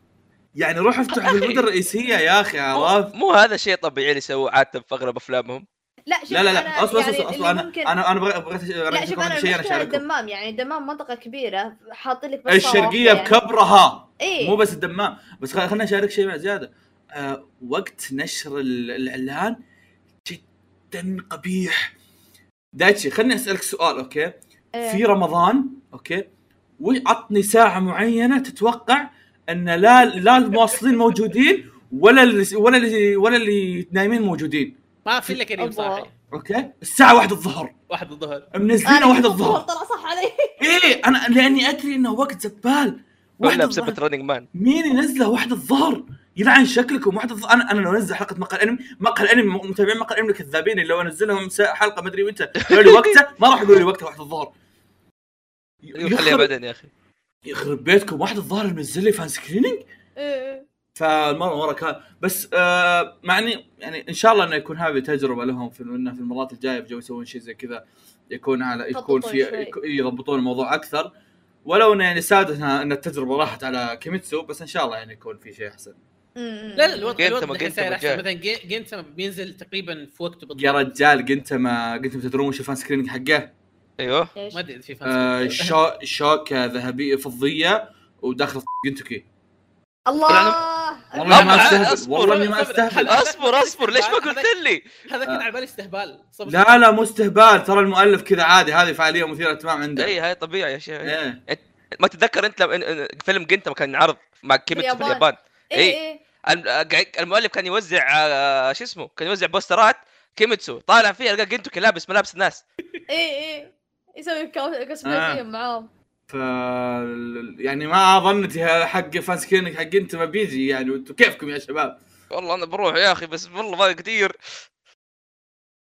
يعني روح افتح في المدة الرئيسية يا أخي عرفت؟ مو هذا شيء طبيعي اللي يسووه عادة في أغلب أفلامهم. لا شوف لا لا أنا لا أصبر يعني أصبر اصبر اللي أنا ممكن... أنا أنا بغيت بغيت لا بغيت شوف أقول أنا شيء أنا اشارككم الدمام يعني الدمام منطقة كبيرة حاط لك صراحة بكبرها. اي مو بس الدمام. بس خل- خليني أشارك شيء زيادة. وقت نشر ال- الإعلان جدا قبيح. دايتشي خليني أسألك سؤال okay؟ إيه. في رمضان okay؟ وعطني ساعة معينة تتوقع أن لا لا المواصلين موجودين ولا اللي ولا اللي ولا اللي نايمين موجودين؟ ما في إلا كريم. صاحي okay؟ الساعة واحدة الظهر. واحد الظهر. منزلينه قلت الظهر. طلع صح علي. إيه أنا لأني أدري إنه وقت زبال. ولا الظهر. بسبه Running Man مين ينزله واحد الظهر؟ يلعن شكلكم واحد الظهر أنا أنا لو أنزل حلقة مقهى الانمي مقهى الانمي متابعين مقهى الانمي كذابين اللي لو أنزلهم حلقة مدري متى قالوا لي وقته ما راح يقولوا لي وقته واحد الظهر خليها يخرب, بعدين يا أخي. يخرب بيتكم واحد الظهر منزل لي fan screening إيه. فالمرة مره كان بس آه معني يعني إن شاء الله إنه يكون هذه تجربة لهم في إنه في المرات الجاية بجو يسوون شيء زي كذا يكون على يكون في يضبطون الموضوع أكثر. ولو إنه يعني سادتنا إن التجربة راحت على كيميتسو بس إن شاء الله يعني يكون في شيء أحسن. لا لا الوضع جنتما- الوضع جنتما. مثلا جنتما بينزل تقريبا في وقته بالضبط. يا رجال قلت ما قلت تدرون وش ال fan screening حقه؟ أيوه؟ ما أدري في fan آه. شو شوكه ذهبية فضية وداخل كنتوكي الله! والله ما استهبل والله إني ما أصبر. أستهبل. أصبر أصبر. ليش ما قلت لي؟ هذا كان على بالي استهبال. صبر لا لا مو استهبال. ترى المؤلف كذا عادي. هذه فعالية مثيرة اهتمام عنده. اي هاي طبيعي يا شيخ. إيه. ما تتذكر أنت لما إن- إن- فيلم جنتا كان عرض مع كيميتسو في اليابان. اليابان؟ اي المؤلف كان يوزع آه، شو اسمه كان يوزع بوسترات كيميتسو طالع فيها لقى جنتوكي لابس ملابس الناس. اي اي يسوي كوسبلاي آه. فيهم معاهم. ف يعني ما ظنتي حق fan screening حق انت ما بيجي يعني. وأنتم كيفكم يا شباب؟ والله أنا بروح يا أخي بس والله ضايق كثير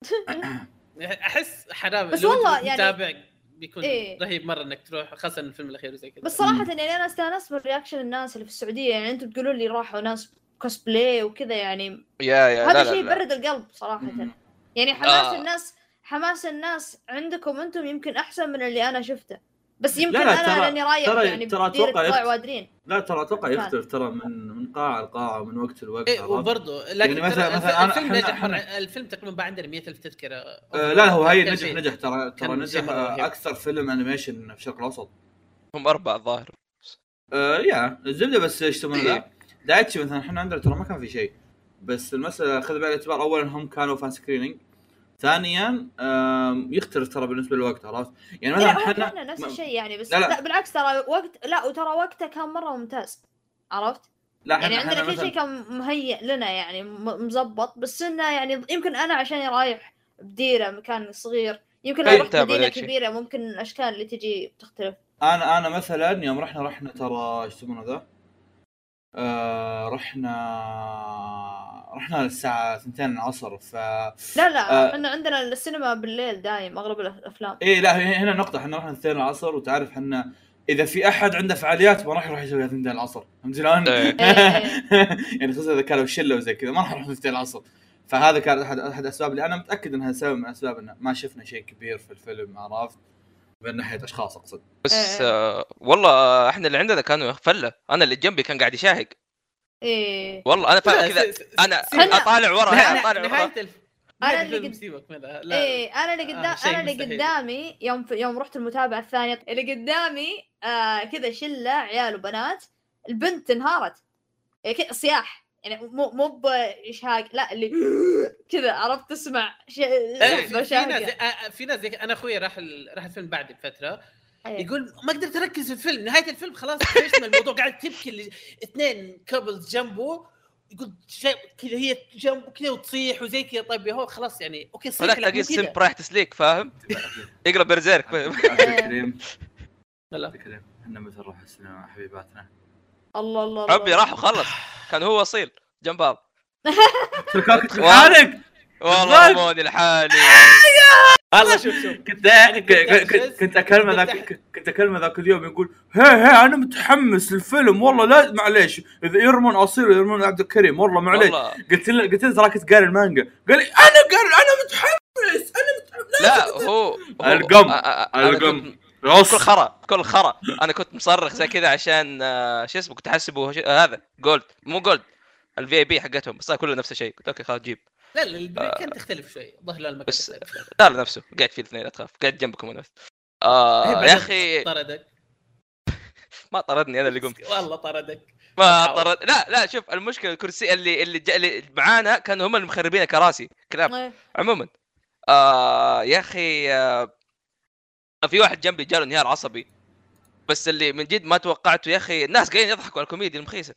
أحس حرام بس والله يعني- متابع بيكون إيه. رهيب مرة إنك تروح خاصة الفيلم الأخير وزي كذا. بس صراحة يعني أنا استانست من reaction الناس اللي في السعودية يعني أنتم تقولون لي راحوا ناس كوسبلاي وكذا يعني يا يا لا هذا لا شيء لا يبرد القلب صراحة مم. يعني حماس آه. الناس حماس الناس عندكم أنتم يمكن أحسن من اللي أنا شفته بس يمكن لا، أنا ترى- لأني رايح ترى- يعني ترى يخت- وأدرين لا ترى أتوقع. يختلف ترى من من قاعة لقاعة ومن وقت لوقت عرفت؟ وبرضه لكن يعني مثلاً- مثلاً الف- أنا- الفيلم إحنا- نجح الفيلم تقريبا باع عندنا 100000 تذكره آه لا هو هي كان نجح شيء. نجح ترى ترى نجح آه،. أكثر فيلم animation في الشرق الأوسط هم اربعه الظاهر آه يا الزبدة بس إيش يسمونه؟ إيه. دايتشي مثلا إحنا عندنا ترى ما كان في شيء بس المسألة خذ بعين الاعتبار اولا هم كانوا fan screening ثانيا يختلف ترى بالنسبة للوقت عرفت؟ يعني لا مثلا إحنا كان نفس الشيء يعني بس لا، لا, لا. بالعكس ترى وقت لا وترى وقته كان مرة ممتاز عرفت؟ لا يعني عندنا كل شيء كان مهيئ لنا يعني مزبط بس إنه يعني يمكن أنا عشان رايح بديرة مكان صغير يمكن لو رحت تابع مدينة. كبيرة ممكن الأشكال اللي تجي بتختلف أنا أنا مثلا يوم رحنا رحنا ترى إيش يسمونه ذا؟ آه رحنا رحنا الساعة 2 العصر ف لا لا آه. إحنا عندنا السينما بالليل دايم أغلب الأفلام إيه لا هنا نقطة إحنا رحنا 2 العصر وتعرف إحنا إذا في أحد عنده فعاليات ما راح يروح يسويها 2 العصر فهمت شلون؟ إيه. يعني خصوصا إذا كانوا شله وزي كذا ما راح نروح 2 العصر فهذا كان أحد أحد الأسباب اللي أنا متأكد إنها سبب من اسباب إنه ما شفنا شيء كبير في الفيلم عرفت؟ من ناحية أشخاص أقصد. بس إيه. آه. والله آه، إحنا اللي عندنا كانوا فلة. أنا اللي جنبي كان قاعد يشاهق. إيه. والله أنا فا لا، كذا. أنا. اطالع ورا اطالع ورا. نهاية الف... أنا نهاية اللي قد- سيبك منها. لا إيه أنا اللي قدام آه، أنا اللي. قدامي يوم يوم رحت المتابعة الثانية اللي قدامي آه كذا شلة عيال وبنات البنت انهارت. يعني كذا صياح. يعني مو مو باشهاق لا اللي كذا عرفت تسمع شيء إيه، في, ناس زي- آه، في ناس زي أنا أخوي راح ال... راح الفيلم بعد بفترة إيه. يقول ما قدرت أركز في الفيلم نهاية الفيلم خلاص فشنا الموضوع قاعد تبكي اللي- اثنين كابلز جنبه يقول شيء كذا هي جنبه كذا وتصيح وزي كذا طيب هو خلاص يعني أوكي صيح كذا. السمب رايح تسليك فاهم يقرا برزيرك فاهم؟ عبد الكريم لا. عبد الكريم إحنا متى نروح السينما حبيباتنا الله الله الله. عبي راح وخلص كان هو وصيل جنب بعض. حالك! والله. موني لحالي. والله شوف شوف. كنت كنت أكلمه ذاك كنت أكلمه ذاك اليوم يقول هي هي أنا متحمس للفيلم والله لا معليش. إذا يرمون أصيل يرمون عبد الكريم والله معليش. قلت له قلت له تراك تقرا المانجا. قال لي أنا قال أنا متحمس أنا متحمس لا هو القم. القم. كل خرا كل خرا. أنا كنت مصرخ زي كذا عشان آه، شو اسمه كنت احسبه ش- آه، هذا gold. مو gold ال VIP حقتهم. بس كله نفس الشيء. قلت أوكي خلاص جيب. لا لا ال break كانت تختلف شوي. الظاهر لا المكان بس- لا نفسه. قاعد فيه الاثنين لا تخاف قاعد جنبكم أنا بس. آه إيه، يا أخي طردك. ما طردني أنا اللي قمت. والله طردك. ما. طرد. لا لا شوف المشكلة الكرسي اللي اللي, جا اللي معانا كانوا هم اللي مخربين كراسي. كلام إيه. عموما. آه يا أخي آه في واحد جنبي جاله انهيار عصبي بس اللي من جد ما توقعته يا أخي الناس قاعدين يضحكوا على الكوميديا المخيسة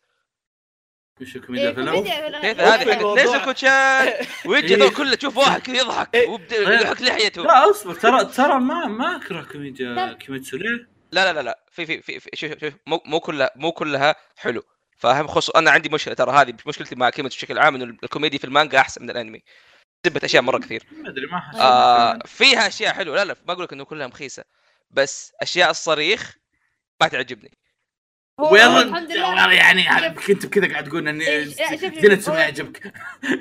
وش إيه، الكوميديا الفيلم؟ كوميديا كيف هذه حق الموضوع. نزل كوتشات ويجي إيه. ذول كله تشوف واحد كذا يضحك إيه. ويحك لحيته لا أصبر ترى ترى ما ما أكره كوميديا كيميتسو ليه؟ لا لا لا لا في في في, في شوف شوف مو مو كلها مو كلها حلو فاهم خصوص أنا عندي مشكلة ترى هذه مشكلتي مع كيميتسو بشكل عام إنه الكوميديا في المانجا أحسن من الأنمي سبت أشياء مرة كثير. ما أدري ما حسيت آه فيها أشياء حلوة. لا لا ما أقول لك إنه كلها مخيسة بس أشياء الصريخ ما تعجبني. هو ويلا الحمد لله. والله يعني. كنت بكذا قاعد تقول إني إيه، شوف- زينتسو ما يعجبك.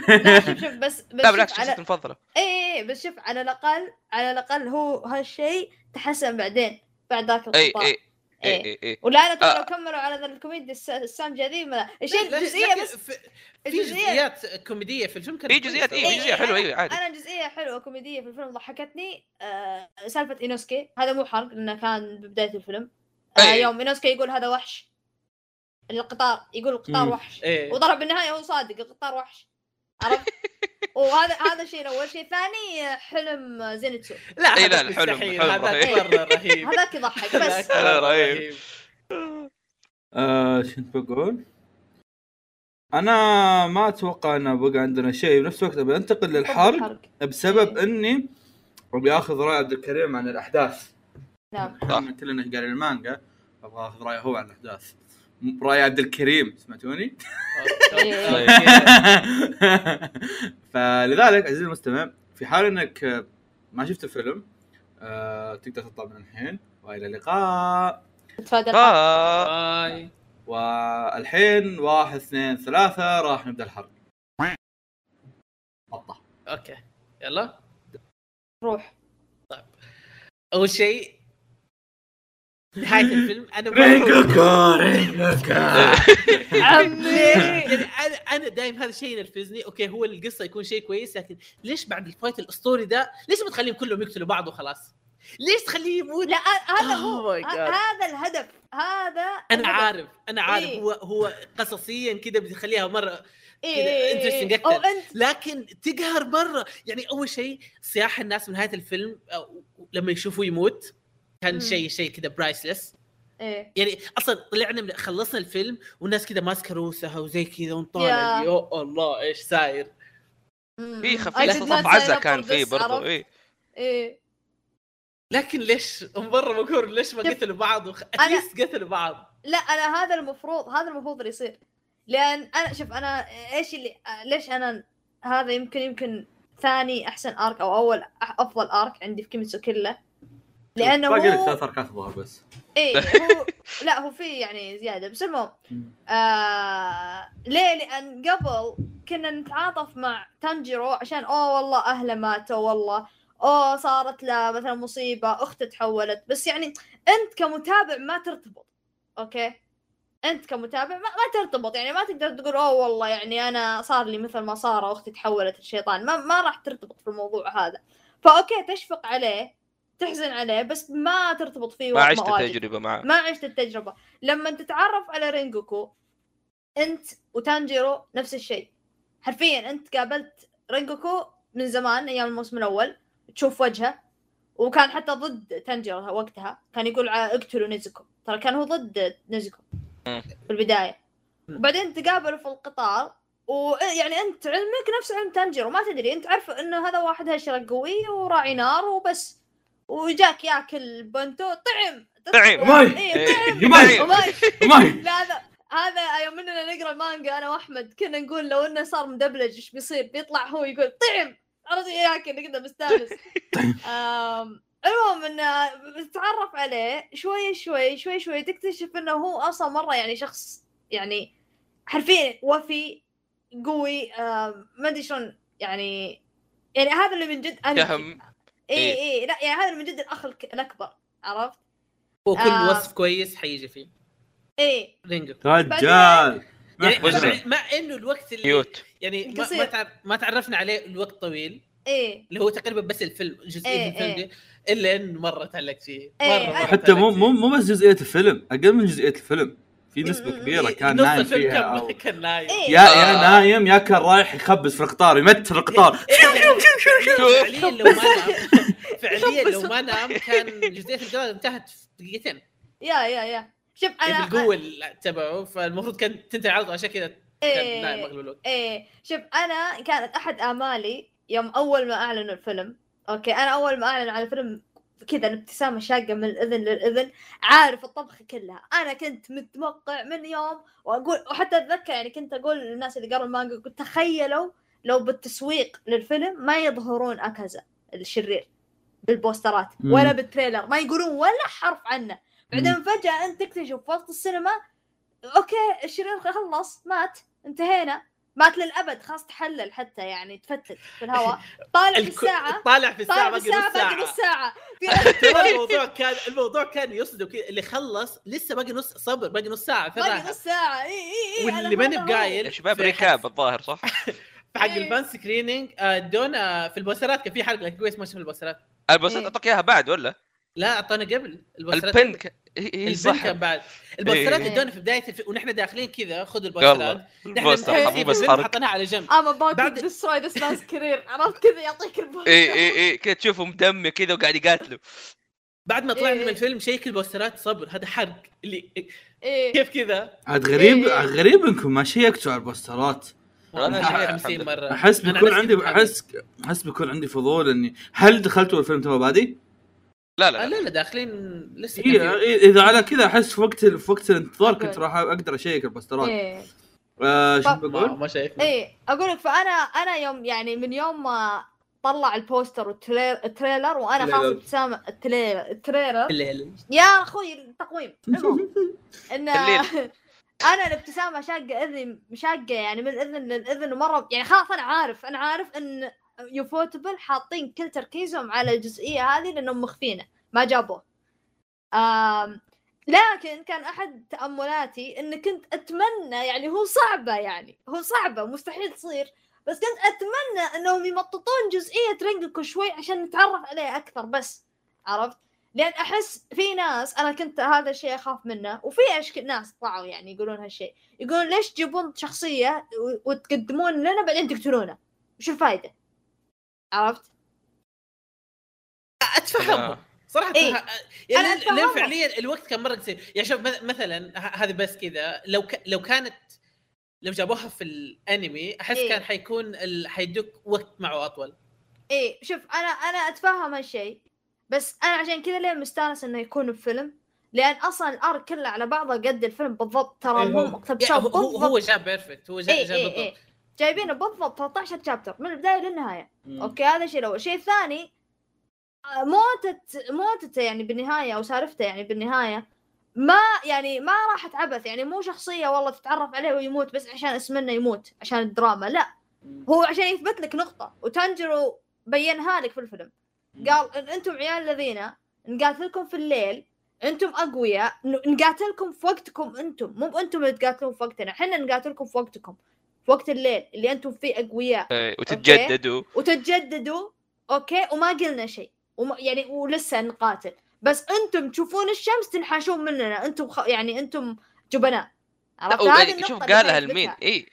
لا شوف شوف بس بس لا بالعكس شوف على شخصيتي المفضله اي اي بس شوف على الاقل على الأقل هو هالشيء تحسن بعدين بعد ذاك القطاع اي اي إيه. اي اي ولا أنا ترى آه. لو كملوا على ذا الكوميديا الس- السامجه ذي ما الشيء لا، جزئية لكن بس في- جزئيات كوميدية في الفيلم في جزئيات. إيه، في جزئية حلوة، أيوة، عادي. أنا جزئية حلوة كوميدية في الفيلم ضحكتني آه سالفة إينوسكي هذا مو حرق لأنه كان ببداية الفيلم آه أي. يوم إينوسكي يقول هذا وحش القطار يقول القطار. وحش إيه. وضرب بالنهاية هو صادق القطار وحش عرفت وهذا هذا شيء اول شيء ثاني حلم زينتسو لا إيه، لا، الحلم- الحلم هذاك رهيب. هذاك يضحك هذاك بس رهيب. آه، شو كنت بقول؟ أنا ما أتوقع انه بقى عندنا شيء بنفس الوقت. أبي أنتقل للحرق بسبب إني أبي آخذ رأي عبد الكريم عن الأحداث. نعم. صح. لما قلت لنا قال المانجا أبغى آخذ رأيه هو عن الأحداث. راي عبد الكريم سمعتوني؟ فلذلك عزيزي المستمع في حال إنك ما شفت الفيلم آه، تقدر تطلع من الحين وإلى اللقاء. باي. والحين واحد اثنين ثلاثة راح نبدأ الحرق بطة أوكي. يلا. روح. أول شيء نهاية الفيلم أنا رينجوكو رينجوكو عمي يعني أنا أنا دايم هذا الشيء ينرفزني أوكي هو القصة يكون شيء كويس لكن ليش بعد ال fight الأسطوري ده ليش ما تخليهم كلهم يقتلوا بعض وخلاص؟ ليش تخليه يموت؟ لا هذا هو Oh. هذا الهدف هذا أنا الهدف. عارف أنا عارف إيه. هو هو قصصيا كذا بتخليها مرة إيه كذا إيه إيه interesting إيه. أكثر. أو انت لكن تقهر مرة يعني أول شيء صياح الناس من نهاية الفيلم لما يشوفوه يموت كان. شيء شيء كذا برايسلس إيه. يعني أصلا طلعنا من خلصنا الفيلم والناس كذا ماسكة روسها وزي كذا. ونطالع يا. الله إيش صاير في خفيف صف up كان فيه برضو؟ إيه. إيه. لكن ليش؟ من برا بكور ليش ما قتلوا بعض؟ وخ... أنا- أتليست قتلوا بعض. لا أنا هذا المفروض هذا المفروض اللي يصير. لأن أنا شوف أنا إيش اللي ليش أنا هذا يمكن يمكن ثاني أحسن ارك أو أول أفضل ارك عندي في كيميتسو كله؟ لأنه باقي لك هو ثلاث اركات الظاهر بس. إيه هو لا هو في يعني زيادة بس المهم آه ليه؟ لأن قبل كنا نتعاطف مع تانجيرو عشان أوه والله أهله ماتوا والله أوه صارت له مثلا مصيبة أخته تحولت. بس يعني أنت كمتابع ما ترتبط أوكي؟ أنت كمتابع ما, ما ترتبط يعني ما تقدر تقول أوه والله يعني أنا صار لي مثل ما صار أختي تحولت الشيطان ما ما راح ترتبط في الموضوع هذا. فأوكي تشفق عليه تحزن عليه بس ما ترتبط فيه ما عشت. التجربة معه. ما عشت التجربة. لما تتعرف على رينجوكو أنت وتانجيرو نفس الشيء. حرفيا أنت قابلت رينجوكو من زمان أيام الموسم الأول تشوف وجهه وكان حتى ضد تانجيرو وقتها. كان يقول اقتلوا نيزوكو. ترى كان هو ضد نيزوكو مم. في البداية. مم. وبعدين تقابلوا في القطار ويعني أنت علمك نفس علم تانجيرو. ما تدري أنت عارفه إنه هذا واحد هشرة قوي وراعي نار وبس. وجاك ياكل بنتو طعم طعم. うまい. إيه إيه. طعم うまい. うまい うまい لا هذا هذا يوم إننا نقرأ مانجا أنا وأحمد كنا نقول لو إنه صار مدبلج إيش بيصير بيطلع هو يقول طعم عرفت ياكل كذا مستانس المهم انه تتعرف عليه شوي شوي شوي شوي تكتشف إنه هو أصلا مرة يعني شخص يعني حرفيا وفي قوي ما أدري شلون يعني يعني هذا اللي من جد أنا فهم اي إيه. اي لا يعني هذا من جد الأخ الأكبر عرفت؟ وكل آه. وصف كويس حيجي فيه اي رينجو رجال يعني. مع, مع إنه الوقت اللي cute يعني ما. ما, تعرف ما تعرفنا عليه الوقت طويل اي اللي هو تقريبا بس الفيلم جزئية إيه، من الفيلم إيه. دي إلا إنه مرة تعلقت فيه إيه، مرة, مرة حتى مو مو. مو بس جزئية الفيلم أقل من جزئية الفيلم في نسبة م- م- كبيرة إيه، كان نايم فيها كان أو... كان نايم. إيه. يا يا. نايم يا كان رايح يخبز في القطار يمتر القطار. فعليا لو ما نام فعليا لو ما نام كان جزئية القطار انتهت في دقيقتين. يا يا يا. شوف أنا بالقوة تبعه فالمفروض كان تنتهي عرضه عشان كذا كان نايم إيه إيه. شوف أنا كانت أحد آمالي يوم أول ما أعلنوا الفيلم. أوكي أنا أول ما أعلنوا عن الفيلم كذا الابتسامة شاقة من الإذن للإذن عارف الطبخه كلها. أنا كنت متوقع من يوم وأقول وحتى أتذكر يعني كنت أقول للناس اللي قروا المانجا قلت تخيلوا لو بالتسويق للفيلم ما يظهرون أكازا الشرير بال posters ات. ولا بال trailer ما يقولون ولا حرف عنه. بعدين فجأة أنت تكتشف في وسط السينما أوكي الشرير خلص مات انتهينا. مات للابد خلاص تحلل حتى يعني تفتت في الهواء. طالع في الك- الساعة. طالع في الساعة طالع في باقي الساعة نص باقي نص ساعة. ساعة. في ترى الموضوع كان الموضوع كان يصدق اللي خلص لسه باقي نص صبر باقي نص ساعة باقي نص ساعة. إي إي إي واللي ماني بقايل شباب في ريكاب الظاهر صح؟ في حق إيه. الفان سكريننج آه، ادونا في البوسترات كان في حلقة كويس ما شفنا البوسترات. البوستات إيه. اعطوك إياها بعد ولا؟ لا اعطانا قبل البوسترات. البن ك- هي صح. بعد. البوسترات إيه. ادونا في بداية الف... ونحن داخلين كذا خذوا البوسترات. نحن إيه. بس حطيناها على جنب. ام اباوت بعد- ديستروي ذس مان's كارير عرفت كذا يعطيك البوستر. اي اي اي كذا تشوفه مدمي كذا وقاعد يقاتلوا بعد ما طلعنا إيه. من الفيلم شيك البوسترات صبر. هذا حرق. اللي إيه. كيف كذا؟ عاد غريب إيه. غريب إنكم. ما شيكتوا على البوسترات. شايف 50 الحمد مرة. أحس بيكون عندي. احس أحس بيكون عندي فضول اني هل دخلتوا الفيلم تو بادي؟ لا لا لا لا لا داخلين لسه في- إيه، إذا على كذا أحس في وقت في وقت الانتظار. كنت راح أقدر أشيك البوسترات إيه آه، شو بقول؟ ما شايف إيه أقول لك فانا أنا يوم يعني من يوم ما طلع البوستر وال trailer وأنا خلاص. ابتسامه ال trailer ال trailer يا أخوي التقويم إن. أنا الابتسامة شاقة اذني شاقة يعني من الاذن للاذن ومره يعني خلاص أنا عارف أنا عارف إن يوفوتبل حاطين كل تركيزهم على الجزئية هذه لأنهم مخفينه ما جابوه. لكن كان أحد تأملاتي إن كنت أتمنى يعني هو صعبة يعني هو صعبة مستحيل تصير بس كنت أتمنى إنهم يمططون جزئية رينجوكو شوي عشان نتعرف عليه أكثر بس عرفت؟ لأن أحس في ناس أنا كنت هذا الشيء أخاف منه وفي أشك... ناس طلعوا يعني يقولون هالشيء يقولون ليش تجيبون شخصية وتقدمون لنا بعدين تقتلونه؟ وش الفائده عرفت؟ اتفهمهم آه. صراحة إيه. يعني أنا لأن- لأن. فعليا الوقت كان مرة قصير. يعني شوف مث- مثلا هذه بس كذا. لو ك... لو كانت لو جابوها في الأنمي أحس إيه. كان حيكون ال... حيدوك وقت معه أطول. إيه شوف أنا أنا أتفهم هالشيء بس أنا عشان كذا ليه مستانس إنه يكون بفيلم؟ لأن أصلا ال arc كله على بعضه قد الفيلم بالضبط. ترى إيه، مو هو- مقتبسة هو, هو, جاب perfect هو جاب, اي جاب اي بالضبط. اي جايبينه بالضبط 13 chapter من البداية للنهاية. مم. أوكي هذا الشيء الأول. الشيء الثاني آه، موتة موتته يعني بالنهاية أو سالفته يعني بالنهاية ما يعني ما راحت عبث يعني مو شخصية والله تتعرف عليه ويموت بس عشان اسم إنه يموت عشان الدراما. لا. هو عشان يثبت لك نقطة. وتانجرو بينها لك في الفيلم. قال إن أنتم عيال الذين نقاتلكم في الليل أنتم أقوياء نقاتلكم في وقتكم أنتم. مو أنتم اللي تقاتلون في وقتنا إحنا نقاتلكم في وقتكم. في وقت الليل اللي أنتم فيه أقوياء إيه، وتتجددوا. وتتجددوا أوكي؟ وما قلنا شيء. وما يعني ولسه نقاتل. بس أنتم تشوفون الشمس تنحاشون مننا أنتم خ... يعني أنتم جبناء. عرفت؟ النقطة شوف قالها كان لمين يثبتها. اي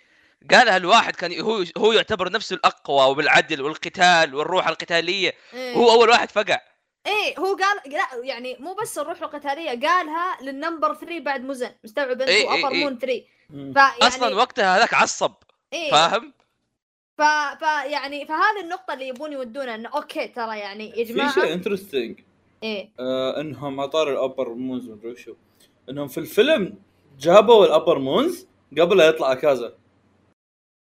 قالها الواحد كان هو هو يعتبر نفسه الأقوى وبالعدل والقتال والروح القتالية. إيه. هو أول واحد فقع. إيه هو قال لا يعني مو بس الروح القتالية قالها لل number 3 upper moons. مستوعب أنت؟ إيه، إيه، و upper إيه. moon 3 مم. فيعني أصلا وقتها هذاك عصب إيه. فاهم؟ ف... ف يعني فهذه النقطة اللي يبون يودونها إنه أوكي ترى يعني يا في جماعة. شيء interesting إيه. آه إنهم عطار الأبر مونز مدري وشو إنهم في الفيلم جابوا الأبر مونز قبل لا يطلع كازا.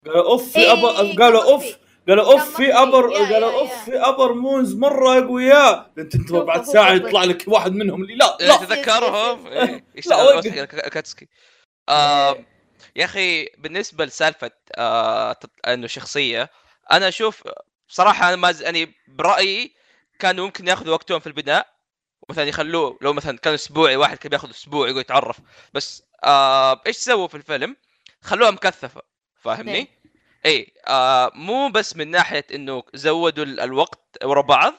قالوا أوف في إيه، أبر إيه، قالوا أوف. قالوا أوف في. أبر قالوا أوف. في أبر مونز مرة اقوياء أنت انت بعد ساعة. يطلع لك واحد منهم اللي لا إيه، لا يس، إيه، كاتسكي آم، يا أخي بالنسبة لسالفة آه، إنه شخصية أنا أشوف بصراحه أنا ما يعني برأيي كانوا ممكن ياخذوا وقتهم في البناء مثلا يخلوه لو مثلا كان أسبوعي واحد كان بياخذ أسبوع يقعد يتعرف بس آه إيش سووا في الفيلم؟ خلوها مكثفة فاهمني؟ إيه. اي آه مو بس من ناحية إنه زودوا ال- الوقت ورا بعض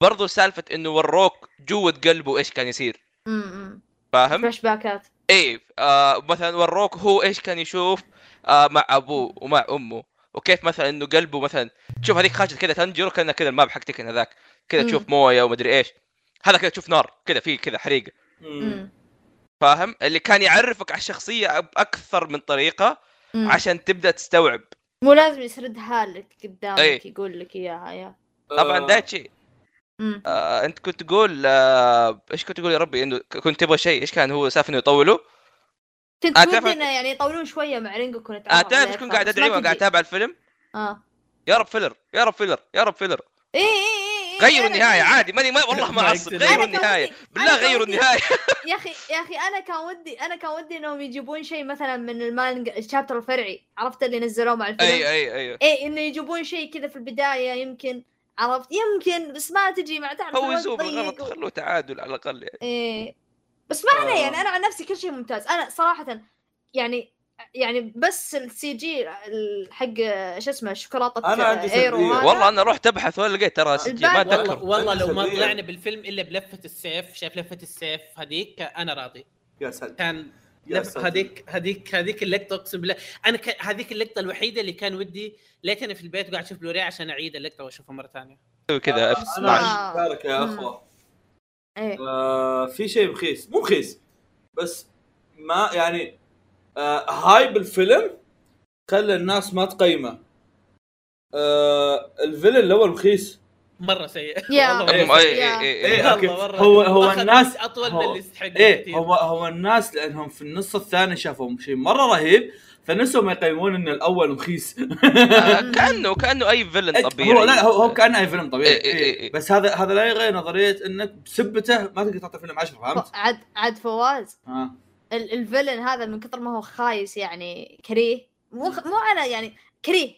برضو سالفة إنه وروك جوة قلبه إيش كان يصير امم فاهم؟ فلاش باكات اي آه مثلا وروك هو إيش كان يشوف آه مع أبوه ومع أمه وكيف مثلا إنه قلبه مثلا تشوف هذيك خاشت كذا تنجر كانها كذا الماب حق تكن هذاك كذا. تشوف موية ومدري إيش هذا كذا تشوف نار كذا في كذا حريقه فاهم اللي كان يعرفك على الشخصية باكثر من طريقة. عشان تبدأ تستوعب مو لازم يسردها لك قدامك إيه. يقول لك إياها يا. طبعا آه، دايتشي. آه أنت كنت تقول آه إيش كنت تقول يا ربي؟ إنه كنت تبغى شيء إيش كان هو سالفه إنه يطوله؟ كنت آه، ودي تعرف- إنه يعني يطولون شوية مع رينجوكو آه نتعرف تعرف شكون أكثر، قاعد ادعي ما وأنا قاعد تجي. أتابع الفيلم؟ آه. يا رب فيلر يا رب فيلر يا رب فيلر. اي اي اي غيروا النهاية عادي ماني ما والله ما اعصب. غيروا النهاية. بالله أنا كان غيروا ودي- النهاية. يا أخي يا أخي أنا كان ودي أنا كان ودي إنهم يجيبون شيء مثلا من المانجا الشابتر الفرعي عرفت اللي نزلوه مع الفيلم؟ أي أي أي. إيه إنه يجيبون شيء كذا في البداية يمكن عرفت؟ يمكن بس ما تجي مع تعرف فوزوه ضيق بالغلط خلوه تعادل على الأقل يعني. إيه بس ما عليه آه. يعني أنا عن نفسي كل شيء ممتاز. أنا صراحة يعني يعني بس ال CG حق شو اسمه شوكولاتة أنا عندي ايرو والله أنا رحت أبحث ولا لقيت ترى سجل ما الباقي- والله أتذكر. والله لو ما. طلعنا بالفيلم إلا بلفة السيف شايف لفة السيف هذيك؟ أنا راضي. يا ساتر كان يا. هذيك هذيك هذيك اللقطة أقسم بالله. أنا ك... هذيك اللقطة الوحيدة اللي كان ودي ليتني في البيت وقاعد أشوف بلوراي عشان أعيد اللقطة وأشوفها مرة ثانية. كذا اف أنا 12 آه. اشارك يا مم. اخوه إيه. آه في شيء رخيص مو رخيص بس ما يعني آه hype الفيلم خلى الناس ما تقيمه آه ال villain الأول رخيص مرة سيء يا. والله اي مرة اي. اي اي والله أوكي مرة. هو هو الناس أطول من اللي يستحق كثير. هو هو الناس لأنهم في النص الثاني شافوا شيء مرة رهيب فنسوا ما يقيمون إن الأول رخيص آه، كانه كأنه أي villain طبيعي هو لا هو, هو كان أي villain طبيعي إيه، إيه، إيه. إيه. بس هذا هذا لا يغير نظرية إنك بسبته ما تقدر تعطي فيلم 10 فهمت؟ عاد عاد فواز ال- ال villain هذا من كثر ما هو خايس يعني كريه. مو خ... مو أنا يعني كريه.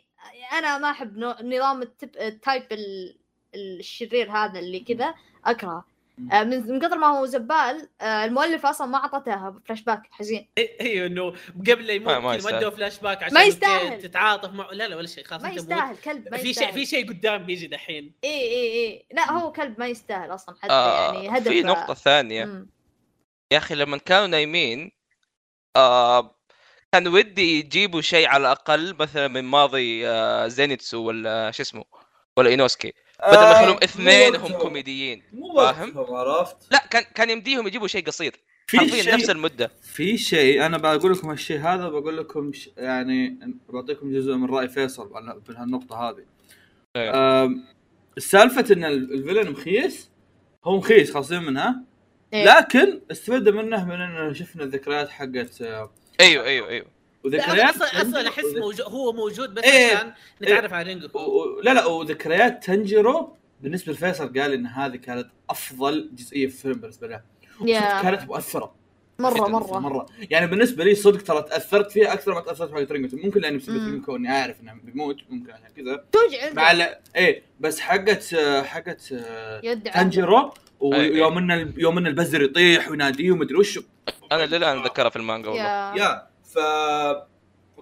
أنا ما أحب نظام التب... ال type ال... الشرير هذا اللي كذا اكرهه آه، من من كثر ما هو زبال آه، المؤلف أصلا ما أعطته فلاش باك حزين أيوه إنه قبل لا يموت. ودوا فلاش باك عشان ما يستاهل. تتعاطف مع لا لا ولا شيء خلاص ما. يستاهل كلب ما في شيء في شيء قدام بيجي دحين. إي إي إي. لا هو كلب ما يستاهل أصلا حتى آه يعني هدف في نقطة ثانية. مم. يا أخي لما كانوا نايمين آه كان ودي يجيبوا شيء على الأقل مثلا من ماضي آه زينيتسو ولا شو اسمه ولا إينوسكي بدل ما يخلوهم آه، اثنين مو هم. كوميديين فاهم؟ عرفت؟ لا كان كان يمديهم يجيبوا شيء قصير في حرفيا نفس شيء المدة في شيء أنا بقول لكم الشيء هذا بقول لكم ش... يعني بعطيكم جزء من رأي فيصل عن- بهالنقطة هذه. آم، السالفه إن ال- الفيلن مخيس هو مخيس خاصين منها. لكن استفدنا منه من إنه شفنا الذكريات حقت آه، أيوه أيوه أيوه. وذكريات أصلا أصلا أحس موجود هو موجود بس إيه. عشان نتعرف على رينجوكو و- لا لا وذكريات تنجرو بالنسبة لفيصل قال إن هذه كانت أفضل جزئية في الفيلم بالنسبة له. كانت مؤثرة. مرة مرة. مرة. يعني بالنسبة لي صدق ترى تأثرت فيها أكثر ما تأثرت في رينجوكو ممكن لأني بسبب. يمكن كوني عارف انه بيموت ممكن عشان كذا. توجع مع إيه بس حقت حقت آه، تنجرو. ويوم إن يوم إن البزر يطيح ويناديه ومدري وش. أنا للان اتذكرها في المانجا والله. يا. ف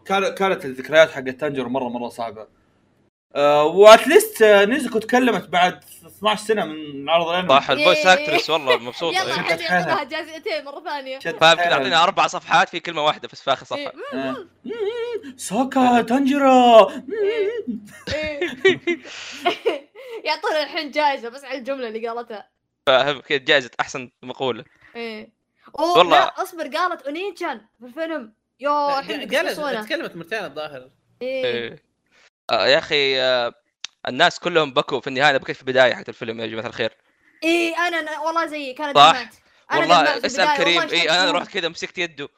كان- كانت الذكريات حقت تنجر مره مرة صعبة. أه و at least آه، نيزوكو تكلمت بعد 12 سنة من عرض الانمي صح ال voice ياي. actress والله مبسوط. يلا. يعطيها جائزتين مرة ثانية. شد فاهم كذا. أعطينا أربع صفحات في كلمة واحدة بس في آخر صفحة. إيه. آه. سوكا تنجرو إيه. يعطونا الحين جائزه بس على الجملة اللي قالتها. فاهم كذا جائزه أحسن مقولة إيه اوه والله. لا أصبر قالت お兄ちゃん في الفيلم يو الحين قالت. تكلمت مرتين الظاهر إيه إيه. آه يا أخي آه الناس كلهم بكوا في النهاية أنا بكيت في البداية حق الفيلم يا جماعة الخير إيه أنا أنا والله زيك أنا صح. دمعت أنا والله اسأل كريم اي اشتقت أنا. رحت كذا مسكت يده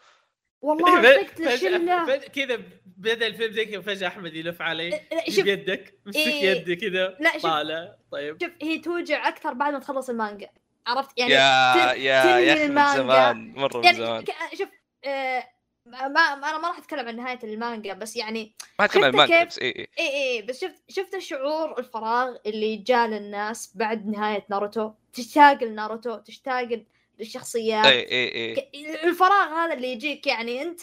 والله للشله فجأة- كذا بدا الفيلم زي كذا فجأة أحمد يلف علي شوف يدك مسك إيه. يدي كذا. طالع طيب شوف هي توجع أكثر بعد ما تخلص المانجا عرفت يعني يا يا يا أخي من المانجا. زمان مرة من يعني زمان ك- شوف آه ما ما- أنا ما راح أتكلم عن نهاية المانجا بس يعني ما أتكلم عن شفت المانجا كيف؟ بس اي اي اي اي بس شفت شفت الشعور الفراغ اللي جاء للناس بعد نهاية ناروتو تشتاق لناروتو تشتاق للشخصيات. اي اي اي الفراغ هذا اللي يجيك يعني أنت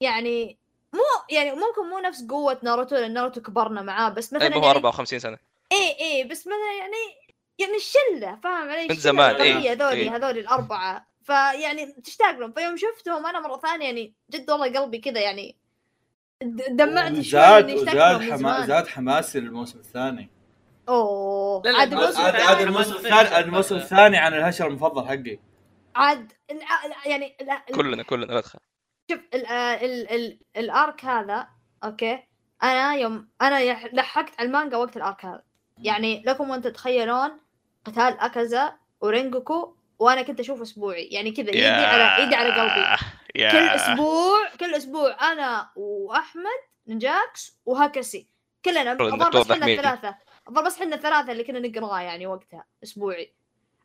يعني مو يعني ممكن مو نفس قوة ناروتو لأن ناروتو كبرنا معاه بس مثلا طيب هو يعني 54 سنة. اي اي بس مثلا يعني يعني الشلة فاهم علي؟ من زمان، إيه، القوية هذولي إيه. هذولي الأربعة. فيعني تشتاق لهم فيوم شفتهم أنا مرة ثانية يعني جد والله قلبي كذا يعني دمعت شوي زاد من حما... زاد حماسي للموسم الثاني. أوه. عاد الموسم الثاني. عاد الموسم الثاني عن الهشر المفضل حقي. عاد ال- يعني لا- كلنا كلنا ندخل شوف ال ال ال ال arc هذا okay أنا يوم أنا لحقت على المانجا وقت ال arc هذا. يعني لكم وان تتخيلون قتال أكازا ورينجوكو وأنا كنت أشوف أسبوعي. يعني كذا يدي على يدي على قلبي. يا كل أسبوع كل أسبوع أنا وأحمد نجاكس وهكسي كلنا الظاهر بس إحنا. الثلاثة. الظاهر بس إحنا الثلاثة اللي كنا نقراه يعني وقتها أسبوعي.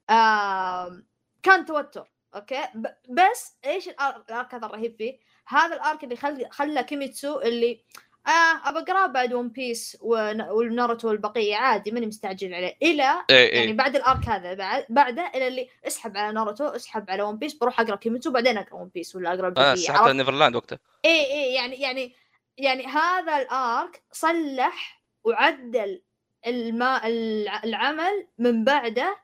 آم، كان توتر okay؟ بس إيش ال arc هذا الرهيب فيه؟ هذا ال arc اللي خلى خلى كيميتسو اللي آه أبى أقرأه بعد ون بيس ون- وناروتو والبقية عادي ماني مستعجل عليه. إلى إي يعني اي بعد ال arc هذا بعد بعده إلى اللي اسحب على ناروتو اسحب على ون بيس بروح أقرأ كيميتسو بعدين أقرأ ون بيس ولا أقرأ أنا البقية سحبت على نيفرلاند وقتها. إي إي يعني يعني يعني هذا ال arc صلح وعدل الما الع- العمل من بعده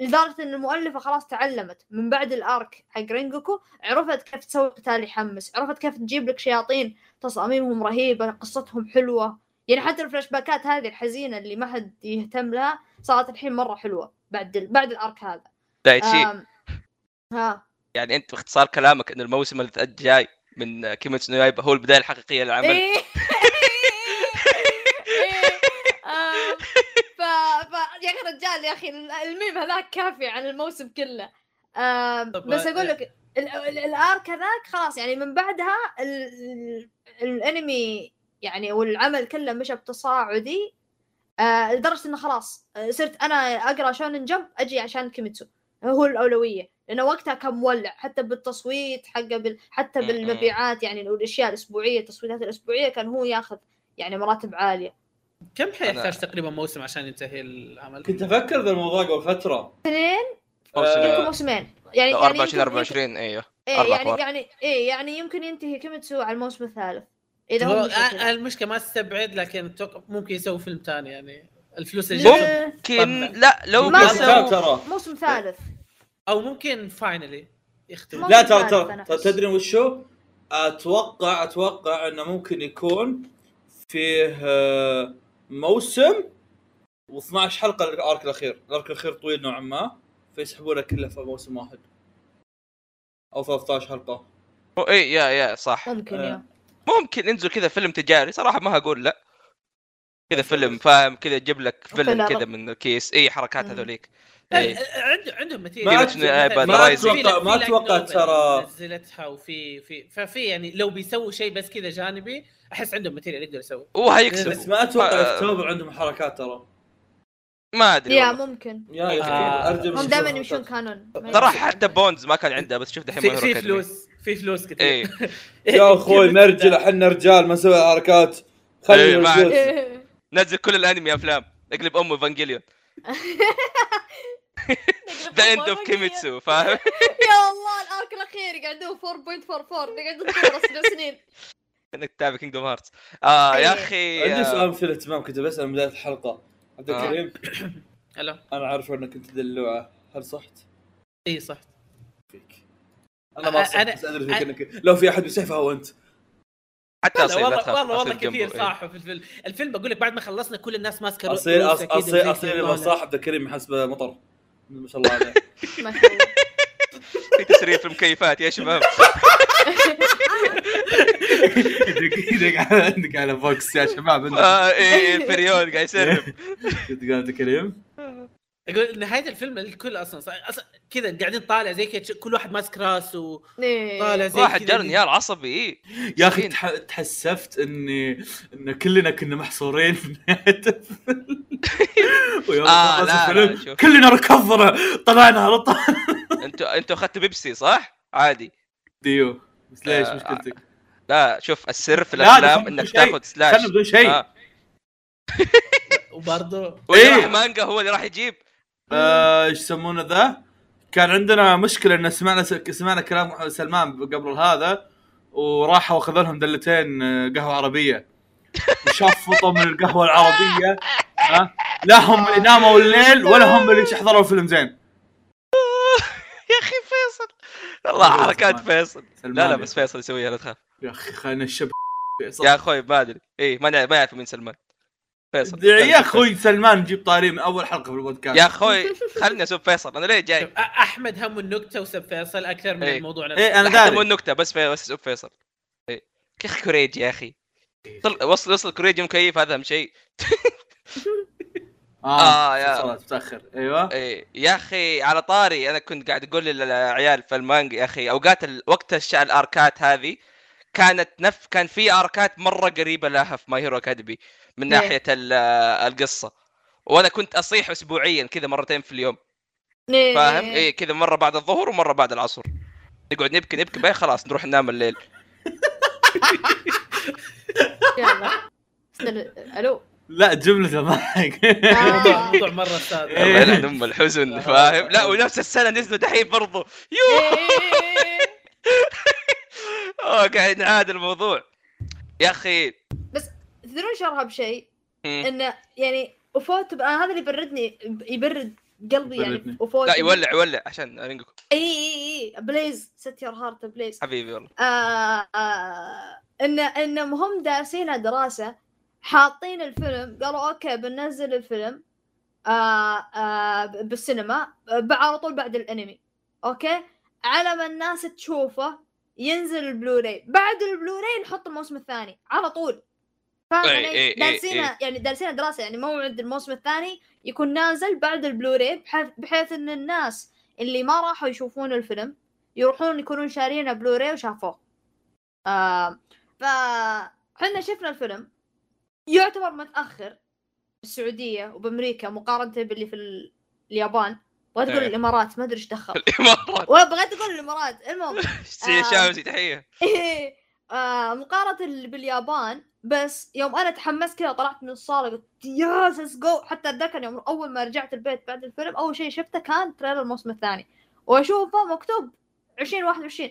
لدرجة إن المؤلفة خلاص تعلمت من بعد ال arc حق رينجوكو عرفت كيف تسوي قتال يحمس عرفت كيف تجيب لك شياطين تصاميمهم رهيبة قصتهم حلوة. يعني حتى الفلاش باكات هذه الحزينة اللي ما حد يهتم لها صارت الحين مرة حلوة بعد ال... بعد ال arc هذا. دايتشي آم... ها. يعني أنت باختصار كلامك إن الموسم الجاي من كيميتسو نو هو البداية الحقيقية للعمل إيه. إيه. آم، ف ف يا أخي رجال يا أخي الميم هذاك كافي عن الموسم كله. بس أقول آه، لك ال- ال- ال arc هذاك خلاص يعني من بعدها ال- ال- الأنمي يعني والعمل كله مشى بتصاعدي آه لدرجة إنه خلاص صرت أنا أقرأ شونن جمب أجي عشان كيميتسو. هو الأولوية لأنه وقتها كان مولع حتى بالتصويت حقه بال... حتى. بالمبيعات يعني الأشياء الأسبوعية التصويتات الأسبوعية كان هو ياخذ يعني مراتب عالية. كم حيحتاج تقريبا موسم عشان ينتهي العمل؟ كنت أفكر ذا الموضوع قبل فترة اثنين يمكن موسمين يعني لو يعني 24 يمكن- 24 أيوه إيه أربع يعني. يعني إيه يعني يمكن ينتهي كيميتسو على الموسم الثالث إذا هو هو. المشكلة ما استبعد لكن أتوقع ممكن يسوي فيلم ثاني يعني الفلوس اللي. ممكن لا لو ترى موسم ثالث أو ممكن فاينلي يختم لا ترى ثالث ترى. تدري وشو؟ أتوقع أتوقع إنه ممكن يكون فيه آه، موسم و12 حلقة الارك الأخير، الأرك الأخير طويل نوعا ما فيسحبونه كله في موسم واحد أو 13 حلقة اي إيه، يا يا صح ممكن آه. يا ممكن ينزل كذا فيلم تجاري صراحة ما هقول لا كذا فيلم فاهم كذا يجيب لك فيلم. كذا من الكيس اي حركات. هذوليك إيه. عنده عندهم ما material أت- ما. أتوقع ما أتوقع ترى نزلتها وفي في ففي يعني لو بيسووا شيء بس كذا جانبي أحس عندهم material يقدر يسوي هو هيكسب بس ما أتوقع آه. اكتوبر عندهم حركات ترى ما أدري يا والله. ممكن يا آه. هم دائما يمشون canon يمشون. حتى بونز ما كان عنده بس شوف دحين في, فلوس في فلوس كثير إيه يا أخوي نرجل إحنا رجال ما نسوي حركات. الفلوس. إيه. نزل كل الأنمي أفلام أقلب أمه ايفانجيليون the end of كيميتسو فاهم يا الله ال arc الأخير قعدوه 4.44 قعدوا طول سنين إنك تتابع كينجدوم هارتس آه يا إيه. أخي عندي آه، سؤال مثير اهتمام كنت بسال من بداية الحلقة. عبد آه. الكريم هلا أنا عارف إنك كنت دلوعه هل صحت؟ اي صح فيك. أنا ما صحت أنا- بس أدري فيك إنك لو في أحد بيسيفها هو أنت. حتى والله والله والله كثير إيه. صح في الفيلم. الفيلم بقول لك بعد ما خلصنا كل الناس ماسكة اصيل كده يبغى وأنا- صاحب عبد الكريم حسب مطر ما شاء الله عليه. في تسريب في المكيفات يا شباب. يدق عندك على فوكس يا شباب. عندك آه، إيه البريود قاعد يسرب. على عبد الكريم أقول نهاية الفيلم الكل أصلا أصلا كذا قاعدين طالع زي كذا كل واحد ماسك راسه إيه. طالع زي واحد. جرن يا إيه. يا أخي تحسفت اني إن كلنا كنا محصورين في نهاية الفيلم. ويوم آه، خلص لا، الفيلم لا، شوف. كلنا ركضنا طلعنا على طول. أنتوا أنتوا أخذتوا بيبسي صح؟ عادي. ديو. بس ليش آه، مشكلتك؟ لا شوف السر في لا، الأفلام إنك شيء. تاخذ slush خلنا بدون شيء. آه. وبرضه واللي إيه. راح مانجا هو اللي راح يجيب آه، إيش يسمونه ذا؟ كان عندنا مشكلة إن سمعنا سمعنا كلام سلمان قبل هذا وراحوا أخذوا لهم دلتين آه، قهوة عربية وشفطوا من القهوة العربية ها لا هم اللي ناموا الليل ولا هم اللي حضروا الفيلم زين يا أخي فيصل والله والله حركات. فيصل. لا لا يا بس فيصل يسويها لا تخاف. يا أخي خلينا الشب يا أخوي ما أدري. إيه ما ما يعرف مين سلمان. فيصل يا أخوي سلمان نجيب طاري من أول حلقة في البودكاست. يا أخوي خلني اسوق فيصل. أنا ليه جاي؟ أحمد هم النكتة وسب فيصل أكثر من إيه. الموضوع نفسه. إيه أنا داري. النكتة بس في بس اسوق فيصل. إيه. يا أخي كوريج يا أخي؟ طل... وصل وصل كوريج مكيف هذا أهم شيء. آه، يا- متأخر. أيوه. إيه يا أخي على طاري أنا كنت قاعد أقول للعيال في المانجا يا أخي أوقات ال... وقت الش... الأركات هذه كانت نف كان في أركات مرة قريبة لها في ماي هيرو اكاديمي من إيه. ناحية ال... القصة. وأنا كنت أصيح اسبوعيا كذا مرتين في اليوم. إيه. فاهم؟ إيه كذا مرة بعد الظهر ومرة بعد العصر. نقعد نبكي نبكي بعدين خلاص نروح ننام الليل. يلا. ألو؟ لا جملة ضحك موضوع آه. موضوع مرة أستاذ إيه. الله يلعن ام الحزن فاهم لا ونفس السنة نزلوا دحين برضو يو. أوه، قاعد نعاد الموضوع يا أخي تدرون إيش أرهب شيء؟ مم. انه يعني وفوت هذا اللي يبردني يبرد قلبي يعني. وفوت لا يولع يولع عشان رينجوكو إي إي إي please set your heart ablaze حبيبي والله آه آه إن انهم هم دارسينها دراسة حاطين الفيلم قالوا okay بننزل الفيلم آه آه بالسينما آه، على طول بعد الأنمي. أوكي؟ على ما الناس تشوفه ينزل البلوراي. بعد البلوراي نحط الموسم الثاني على طول. فاهم إي- علي؟ إي- إي- دارسينها يعني دارسينها دراسة يعني موعد الموسم الثاني يكون نازل بعد البلوراي بحيث, بحيث إن الناس اللي ما راحوا يشوفون الفيلم يروحون يكونون شارينه بلوراي وشافوه. آه فحنا شفنا الفيلم. يعتبر متأخر بالسعودية وبأمريكا مقارنة باللي في ال- اليابان. بغيت أقول إيه. الإمارات ما أدري إيش دخل. الإمارات. ولا بغيت أقول الإمارات. المهم سي- شامسي تحيه إيه، آه مقارنة اللي باليابان بس يوم أنا تحمست كذا طلعت من الصالة قلت yes let's go حتى أتذكر يوم أول ما رجعت البيت بعد الفيلم أول شيء شفته كان trailer الموسم الثاني. وأشوفه مكتوب 2021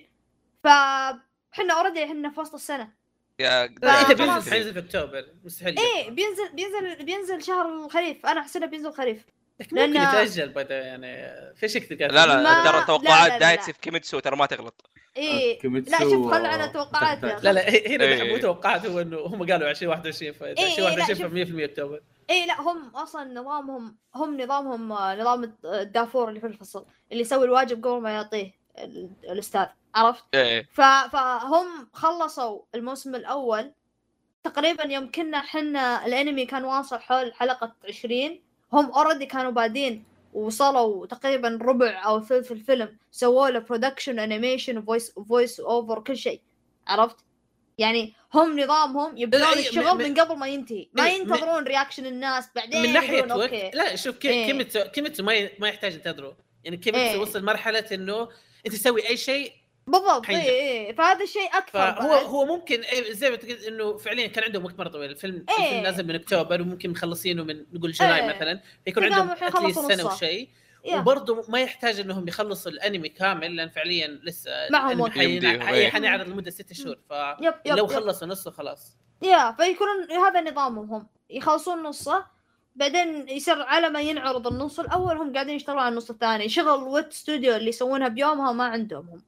فحنا already إحنا في وسط السنة. يا لا، انت. بينزل حينزل في أكتوبر مستحيل إيه بينزل بينزل بينزل شهر الخريف أنا احسبه بينزل خريف لكن ممكن لأن- يتأجل بعد يعني في شيء كثير لا لا ترى توقعات دايتشي. في كيميتسو ترى ما تغلط إيه كيميتسو لا شوف خل على توقعات. لا لا هنا إيه. مو توقعات هو إنه هم قالوا 2021 ف إيه، لا، 2021 شوف. ف 100% أكتوبر إيه لا هم أصلا نظامهم هم نظامهم آه، نظام الدافور اللي في الفصل اللي يسوي الواجب قبل ما يعطيه ال- الأستاذ عرفت؟ إيه ف... فهم خلصوا الموسم الأول. تقريبا يوم كنا حنا الأنمي كان واصل حول حلقة 20 هم already كانوا بادين وصلوا تقريبا ربع أو ثلث الفيلم. سووا له production animation و voice voice over كل شيء. عرفت؟ يعني هم نظامهم يبدون لا، إيه، الشغل من- من قبل ما ينتهي. ما إيه، ينتظرون reaction الناس بعدين من ناحية وقت لا شوف كي- إيه. كيميتسو كيميتسو ما يحتاج ينتظروا يعني كيميتسو إيه. وصل مرحلة إنه أنت تسوي أي شيء بالضبط. اي اي فهذا الشيء أكثر فهو بعد. هو ممكن إيه زي ما تقول إنه فعليا كان عندهم وقت مرة طويل الفيلم إيه. الفيلم نازل من أكتوبر وممكن مخلصين من نقول July إيه. مثلا فيكون عندهم at least سنة. وشيء. وبرضه ما يحتاج إنهم يخلصوا الأنمي كامل لأن فعليا لسه معهم وقت. إيه. حنعرض لمدة ست شهور فلو. خلصوا نصه خلاص yeah فيكونون هذا نظامهم هم يخلصون نصه بعدين يصير على ما ينعرض النص الأول هم قاعدين يشتغلون على النص الثاني شغل ويت ستوديو اللي يسوونها بيومها ما عندهم هم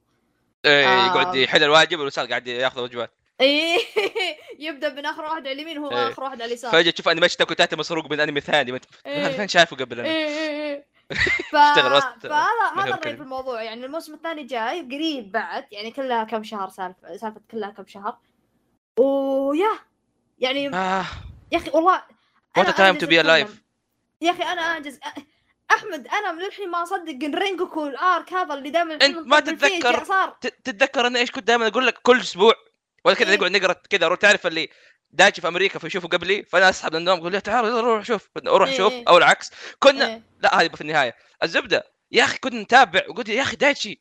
إيه آه. يقعد يحل الواجب والوسال قاعد ياخذ وجبات إيه يبدأ من أخر واحد على اليمين هو إيه. آخر واحد على اليسار فجأة تشوف أنيميشن تاكو تاتا مسروق من أنمي ثاني ما إيه. فين شايفه قبل أنا ف... اشتغل وسط فهذا هذا. الرأي في الموضوع يعني الموسم الثاني جاي قريب بعد يعني كلها كم شهر سالفه سالفة كلها كم شهر ويا يعني آه. يا أخي والله أنجز to be alive. أتكلم. يا أخي أنا انجز أحمد أنا من الحين ما أصدق إن رينجوكو الآرك هذا اللي دائما أنت ما تتذكر- تتذكر أنا إيش كنت دائما أقول لك كل أسبوع ولا كذا إيه. نقعد نقرأ كذا تعرف اللي دايتشي في أمريكا فيشوفوا قبلي فأنا أسحب من النوم أقول له تعال يلا روح شوف أروح إيه. شوف أو العكس كنا إيه. لا هذه في النهاية الزبدة يا أخي كنا نتابع وقلت يا أخي دايتشي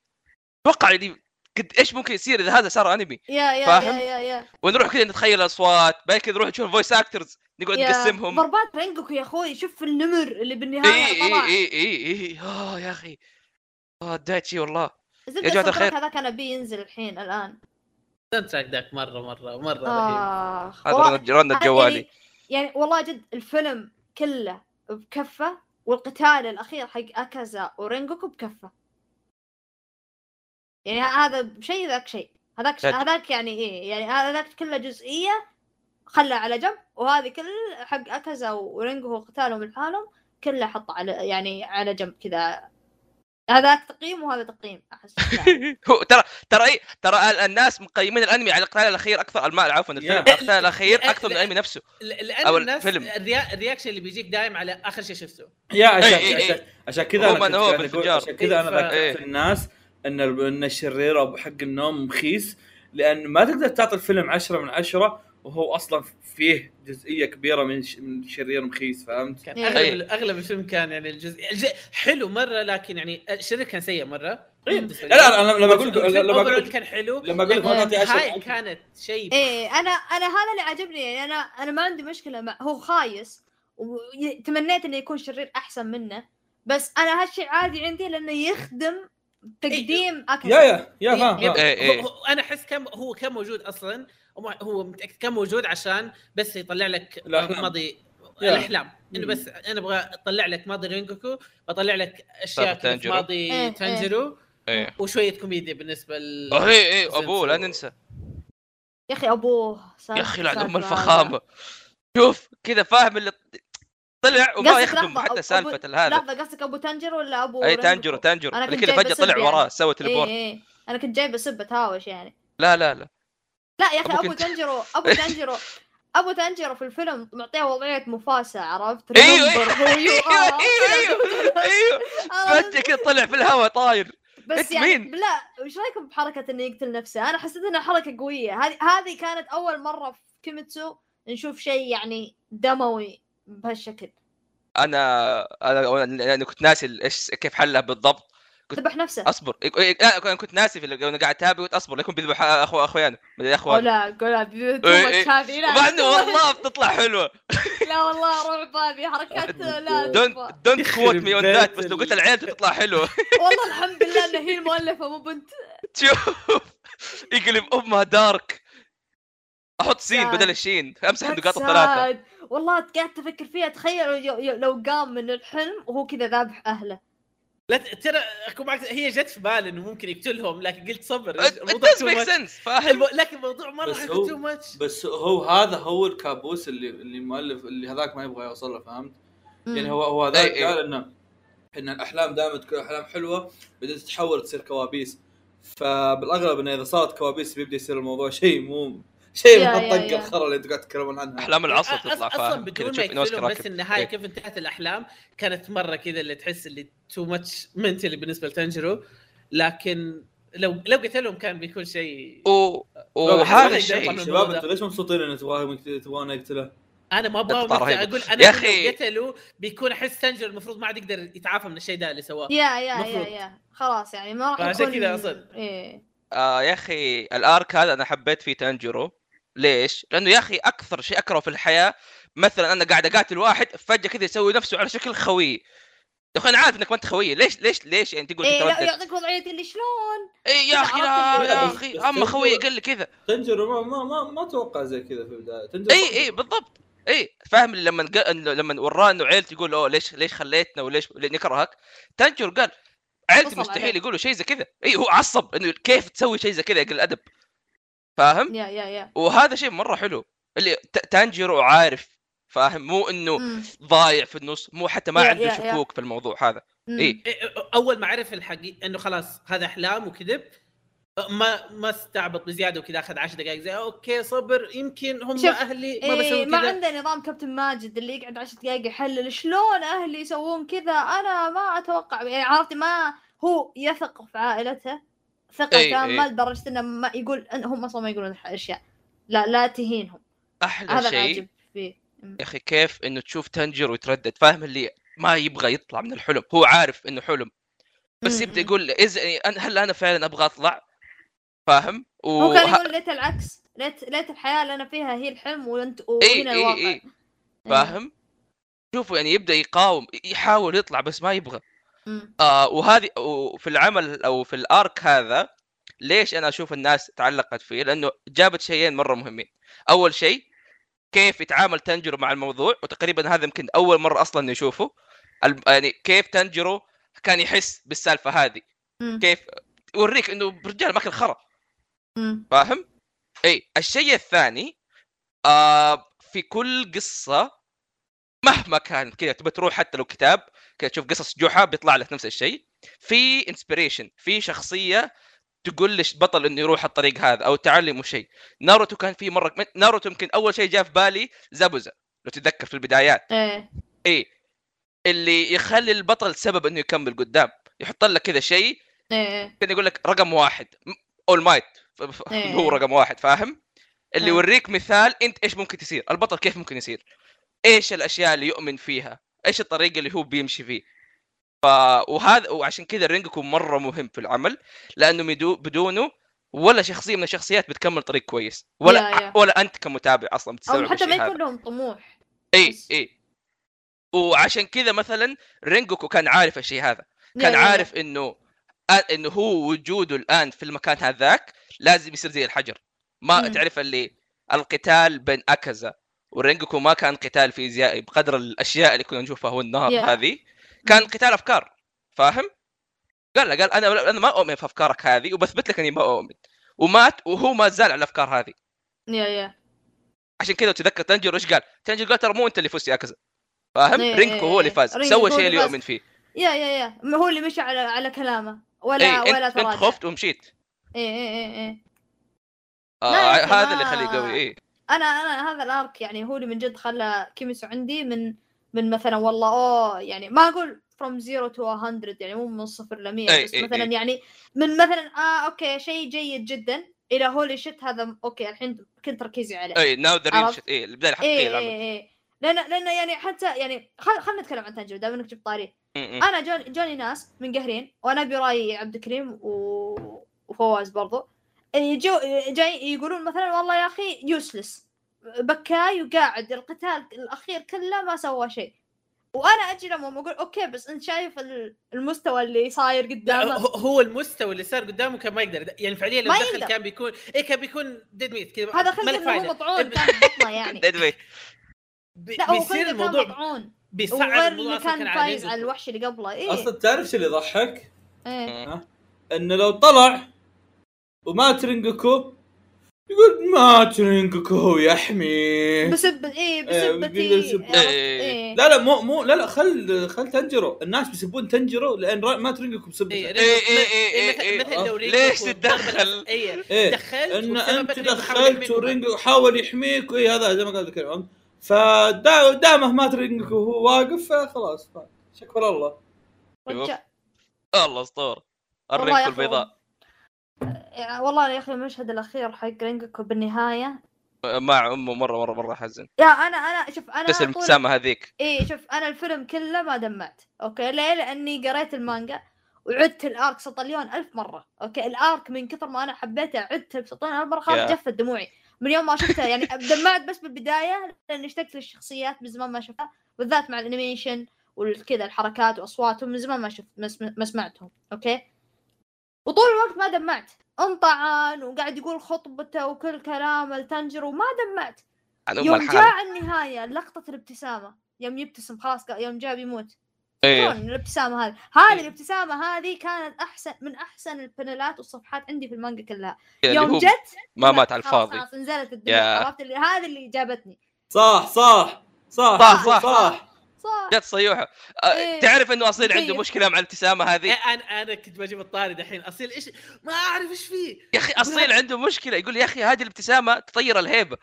توقع اللي قد إيش ممكن يصير إذا هذا صار انمي yeah yeah فاهم؟ yeah yeah yeah. ونروح كذا نتخيل الاصوات بعد كذا نروح نشوف ال voice actors نقعد yeah. نقسمهم. ضربات رينجوكو يا أخوي شوف النمر اللي بالنهاية إي إي إي إي إي آه يا أخي. آه دايتشي والله. يا track الخير. هذا كان أبي ينزل الحين الآن. track ذاك مرة مرة مرة رهيب. آه. هذا والله رن- رن الجوالي يعني, يعني والله جد الفيلم كله بكفة والقتال الأخير حق أكازا ورينجوكو بكفة. يعني هذا شيء ذاك شيء هذاك. هذاك يعني إيه يعني هذاك كله جزئية خله على جنب وهذه كل حق اكازا ورينجوكو قتالهم لحالهم كله حطه على يعني على جنب كذا هذاك تقييم وهذا تقييم أحس. هو ترى ترى اي ترى ال- الناس مقيمين الأنمي على القتال الأخير أكثر المال عفوا الفيلم القتال الأخير لا، أكثر من لا. الأنمي نفسه لأن أو الناس. الرياكشن اللي بيجيك دايم على آخر شيء شفته يا عشان إيه، إيه، عشان, عشان كذا بالفجار. عشان كذا أنا إيه، ذكرت إيه. الناس إن ال- إن الشرير أبو حق النوم رخيص لأن ما تقدر تعطي الفيلم عشرة من عشرة وهو أصلا فيه جزئية كبيرة من ش- من شرير مخيس فهمت؟ كان إيه. أغلب أغلب الفيلم كان يعني الجزء, حلو مرة لكن يعني الشرير كان سيء مرة إيه. لا. لا أنا لما أقول لما أقول كان حلو لما أقول لك عشرة كانت شيء إيه أنا أنا هذا اللي عجبني يعني أنا أنا ما عندي مشكلة مع هو خايس وتمنيت إنه يكون شرير أحسن منه بس أنا هالشيء عادي عندي لأنه يخدم تقديم أكل يا يا يا فاهم. إيه، إيه. أنا أحس كان هو كان موجود أصلا هو- متأكد كان موجود عشان بس يطلع لك الأحلام. ماضي. الأحلام إنه. بس أنا أبغى أطلع لك ماضي رينجوكو واطلع لك أشياء. ماضي إيه، إيه. تانجيرو إيه وشوية كوميديا بالنسبة ل إيه مسلسل. أبوه لا ننسى يا أخي أبوه يا أخي لعن ام الفخامة شوف كذا فاهم اللي طلع وما يخدم حتى سالفة هذا هذا لحظة قصدك أبو تنجر ولا أبو أي تانجرو أنا اللي كنت فجأة طلع سب وراه يعني. سوى تليبورت إيه أنا كنت جايبة سبه تهاوش يعني لا لا لا لا يا أخي أبو أبو كنت- تنجرو أبو تنجرو أبو تنجرو في الفيلم معطيه وضعية مفاسة عرفت؟ أيوه who you أيوه. أيوه أيوه؟ فجأة كذا طلع في الهواء طاير بس يعني مين؟ لا وش رأيكم بحركة إنه يقتل نفسه؟ أنا حسيت إنها حركة قوية هذه هذه كانت أول مرة في كيميتسو نشوف شيء يعني دموي بهالشكل. أنا أنا أنا كنت ناسي إيش كيف حلها بالضبط. ذبح نفسه أصبر. لا أنا كنت ناسي في وأنا قاعد أتابع قلت أصبر ليكون بيذبح اخو اخوانه مدري أخوان. لا قول. هذه لا ومع إنه. والله بتطلع حلوة. لا والله رعب هذه حركات لا don't. don't quote me on that بس لو قلت العيال تطلع حلوة. والله الحمد لله انها هي المؤلفة مو بنت. شوف. يقلب أمها dark. أحط سين. بدل الشين. أمسح النقاط الثلاثة. والله قاعد أفكر فيها تخيل لو- لو- لو قام من الحلم وهو كذا ذابح أهله. لا ترى اكون معك هي جت في بالي إنه ممكن يقتلهم لكن قلت صبر it الموضوع فاهم؟ لكن الموضوع مرة بس حيكون هو- too much بس هو هذا هو الكابوس اللي اللي المؤلف اللي هذاك ما يبغى يوصل له فهمت؟ يعني هو هو هذاك أي- أي. قال إنه إن الأحلام دائما تكون أحلام حلوة بعدين تتحول تصير كوابيس. فبالأغلب إنه إذا صارت كوابيس بيبدأ يصير الموضوع شيء مو شيء يا- من يا- يا. الخرا اللي أنتم قاعد تتكلمون عنها أحلام العصر تطلع أصلا فاهم كذا بدون تشوف ما يقفلون بس النهايه إيه. كيف انتهت الأحلام كانت مرة كذا اللي تحس اللي too much mentally بالنسبة لتنجرو لكن لو لو قتلهم كان بيكون شيء وهذا الشيء شباب أنتم ليش مبسوطين إن تبغونه يقتله؟ أنا ما أبغى. أقول أنا يا لو قتلوا بيكون أحس تنجرو المفروض ما عاد يقدر يتعافى من الشيء ده اللي سواه يا يا يا مفروض. يا خلاص يعني ما راح يكون كذا أصلاً. إيه آه يا أخي الأرك هذا أنا حبيت فيه تانجيرو ليش؟ لأنه يا أخي أكثر شيء اكرهه في الحياة مثلا أنا قاعد أقاتل واحد فجأة كذا يسوي نفسه على شكل خوي. يا أخي أنا عارف إنك ما أنت خوي ليش ليش ليش يعني تقول إيه لا يعطيك وضعية اللي شلون؟ اي يا أخي لا يا أخي أما خوي قال لي كذا. تنجرو ما ما ما, ما أتوقع زي كذا في البداية. تنجرو اي اي بالضبط. اي فاهم لما لما وراه إنه عيلتي يقول أوه ليش ليش خليتنا وليش ليه نكرهك تنجر قال عيلتي مستحيل. يقولوا شيء زي كذا. اي هو عصب إنه كيف تسوي شيء زي كذا يقل الأدب. فاهم yeah yeah yeah وهذا شيء مرة حلو اللي تانجيرو عارف فاهم مو إنه مم. ضايع في النص مو حتى ما يا- عنده يا- يا. شكوك في الموضوع هذا مم. إيه. أول ما عرف الحقيقة إنه خلاص هذا أحلام وكذب ما ما استعبط بزيادة وكذا أخذ 10 دقائق زي أوكي صبر يمكن هم شوف، أهلي ما إيه بسوي ما كذا عنده نظام كابتن ماجد اللي يقعد عشر دقائق يحلل شلون أهلي يسوون كذا أنا ما أتوقع يعني عرفتي ما هو يثق في عائلته ثقة إيه، تامه إيه. لدرجة إنه ما يقول إن هم أصلا ما يقولون أشياء. لا لا تهينهم. أحلى هذا شيء. يا أخي كيف إنه تشوف تنجر ويتردد؟ فاهم اللي ما يبغى يطلع من الحلم. هو عارف إنه حلم. بس يبدأ. يقول إذا أنا- هل أنا فعلا أبغى أطلع؟ فاهم؟ هو كان يقول ليت العكس. ليت ليت الحياة اللي أنا فيها هي الحلم وانت وهنا اي الواقع. اي إيه. فاهم؟ شوفوا يعني يبدأ يقاوم يحاول يطلع بس ما يبغى. آه وهذه وفي العمل أو في الأرك هذا ليش أنا أشوف الناس تعلقت فيه؟ لأنه جابت شيئين مرة مهمين. أول شيء كيف يتعامل تنجرو مع الموضوع وتقريبا هذا يمكن أول مرة أصلا نشوفه. يعني كيف تنجرو كان يحس بالسالفة هذه. كيف يوريك إنه رجال ماكل خرا. فاهم؟ إي الشيء الثاني آه في كل قصة مهما كان كذا تبى تروح حتى لو كتاب كذا تشوف قصص جحا بيطلع لك نفس الشيء. في inspiration في شخصية تقول ليش بطل إنه يروح الطريق هذا أو تعلمه شيء. ناروتو كان في مرة ناروتو يمكن أول شيء جاء في بالي زابوزا لو تتذكر في البدايات. إيه. اي اللي يخلي البطل سبب إنه يكمل قدام. يحط لك كذا شيء. إيه. كان يقول لك رقم واحد. All Might إيه. هو رقم واحد فاهم؟ اللي إيه. يوريك مثال إنت إيش ممكن تصير. البطل كيف ممكن يصير. إيش الأشياء اللي يؤمن فيها. إيش الطريقة اللي هو بيمشي فيه ف... وهذا وعشان كذا رينجوكو مرة مهم في العمل لأنه بدو... بدونه ولا شخصية من الشخصيات بتكمل طريق كويس ولا يا- يا. ولا أنت كمتابع أصلا أو بتستوعب حتى ما يكون لهم طموح إي. إي وعشان كذا مثلا رينجوكو كان عارف الشيء هذا كان يا- يا. عارف إنه إنه هو وجوده الآن في المكان هذاك لازم يصير زي الحجر ما مم. تعرف اللي القتال بين اكازا ورينجوكو ما كان قتال فيزيائي بقدر الأشياء اللي كنا نشوفها هو النار يا. هذه. كان. قتال أفكار فاهم؟ قال له قال أنا أنا ما أؤمن في أفكارك هذه وبثبت لك إني ما أؤمن. ومات وهو ما زال على الأفكار هذه. yeah yeah عشان كذا تذكر تنجر إيش قال؟ تنجر قال ترى مو أنت اللي فزت يا كذا فاهم؟ إيه، رينجوكو هو اللي إيه، فاز. سوى الشيء اللي. يؤمن فيه. yeah yeah yeah هو اللي مشى على على كلامه. ولا اي ولا إنت, انت خفت ومشيت. إيه إيه إيه إيه. آه هذا اللي يخليه قوي إيه. أنا أنا هذا ال arc يعني هو اللي من جد خلى كيميسو عندي من من مثلا والله أوه يعني ما أقول from zero to 100 يعني مو من صفر ل 100 أي- بس أي- مثلا أي. يعني من مثلا آه okay شيء جيد جدا إلى holy shit هذا okay الحين كنت تركيزي عليه إي now the? real إي البدايه إيه الحقيقيه للعمل إيه لأن لأن يعني حتى يعني خل خلينا نتكلم عن تنجو دام إنك جبت طاري. أنا جوني, جوني ناس من قهرين وأنا برأيي عبد الكريم و... وفواز برضو يجو جاي يقولون مثلا والله يا أخي يوسلس بكاي وقاعد القتال الأخير كله ما سوى شيء. وأنا أجي لهم أقول okay بس أنت شايف ال- المستوى اللي صاير قدامك؟ هو هو المستوى اللي صار قدامه كان ما يقدر. يعني فعليا لو دخل يقدر. كان بيكون إيه كان بيكون dead ميت كذا. هذا انه هو. مطعون كان بطنه يعني. dead ميت بي- لا هو بيصير الموضوع مطعون. بيصعب وغير الموضوع اللي كان فايز. على الوحش اللي قبله. إيه. أصلا تعرف شو اللي يضحك؟ إيه. إنه لو طلع ومات رينجوكو يقول مات رينجوكو يحمي بسبة إيه إيه، بسبة بيقدر يسب- عرفت؟ إيه. إيه. لا لا مو مو لا لا خل خل تنجرو الناس بيسبون تنجرو لأن را- مات رينجوكو بسبته إيه، إيه، إيه، إيه، مثل- إيه. مثل لو ليش رينجوكو تتدخل؟ إيه. إيه. دخلت إن أنت دخلت. ورينجو حاول يحميك. واي هذا زي ما قال الكلام فدامه مات رينجوكو وهو واقف فخلاص شكر الله. الله اسطوره يا أخي البيضاء والله يا أخي المشهد الأخير حق رينجوكو بالنهاية. مع أمه مره مره مرة حزن يا أنا أنا شوف أنا بس طول- الابتسامة هذيك. إيه شوف أنا الفيلم كله ما دمعت okay؟ ليه؟ لأني قريت المانجا وعدت ال arc سطليون ألف مرة okay؟ ال arc من كثر ما أنا حبيته عدته بسطليون ألف مرة خلاص. جفت دموعي. من يوم ما شفته يعني دمعت بس بالبداية لاني اشتقت للشخصيات من زمان ما شفتها بالذات مع ال animation والكذا الحركات وأصواتهم من زمان ما شفت ما سمعتهم okay؟ وطول الوقت ما دمعت. انطعن وقاعد يقول خطبته وكل كلامه لتنجر وما دمعت. يوم الحال. جاء النهاية لقطة الابتسامة. يوم يبتسم خلاص يوم جاء بيموت. إيه. شلون الابتسامة هذه؟ هذه الابتسامة هذه كانت أحسن من أحسن البانلات والصفحات عندي في المانجا كلها. يوم جت ما مات على الفاضي. خلاص نزلت الدنيا يا. عرفت اللي هذه اللي جابتني. صح صح صح. صح، صح. صح. صح. جت صيوحه. آه، إيه. تعرف إنه أصيل عنده مكيف. مشكلة مع الابتسامة إيه، هذه أنا أنا كنت بجيب الطاري دحين. أصيل إيش ما أعرف إيش فيه. يا أخي أصيل عنده مشكلة. يقول يا أخي هذه الابتسامة تطير الهيبة.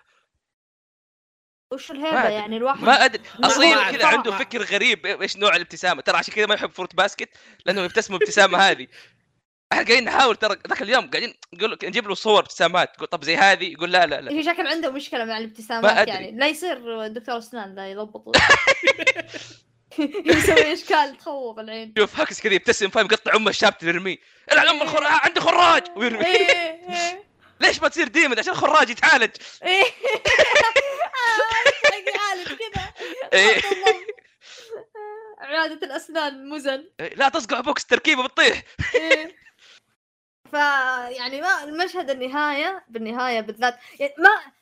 وش أدري. يعني؟ الواحد ما أدري. أصيل. كذا عنده فكر غريب إيش نوع الابتسامة. ترى عشان كذا ما يحب فروت باسكت لأنه يبتسم الابتسامه هذه. إحنا قاعدين نحاول ترى ذاك اليوم قاعدين نقول نجيب له صور ابتسامات تقول طب زي هذه يقول لا لا لا. في شكل عنده مشكلة مع ما الابتسامات. يعني. لا يصير دكتور أسنان لا يضبط. يسوي إشكال تخوف العين. شوف هكس كذا يبتسم فاهم؟ يقطع أمه الشاب ترميه. العن ام الخر... آه، عندي خراج! ويرمي. إيه إيه. ليش ما تصير ديمن؟ عشان الخراج يتعالج. إيه. كذا. إيه. بالضبط. عيادة الأسنان مزن. إيه، لا تصقع بوكس تركيبه بتطيح. إيه. ف يعني ما المشهد النهاية بالنهاية بالذات يعني ما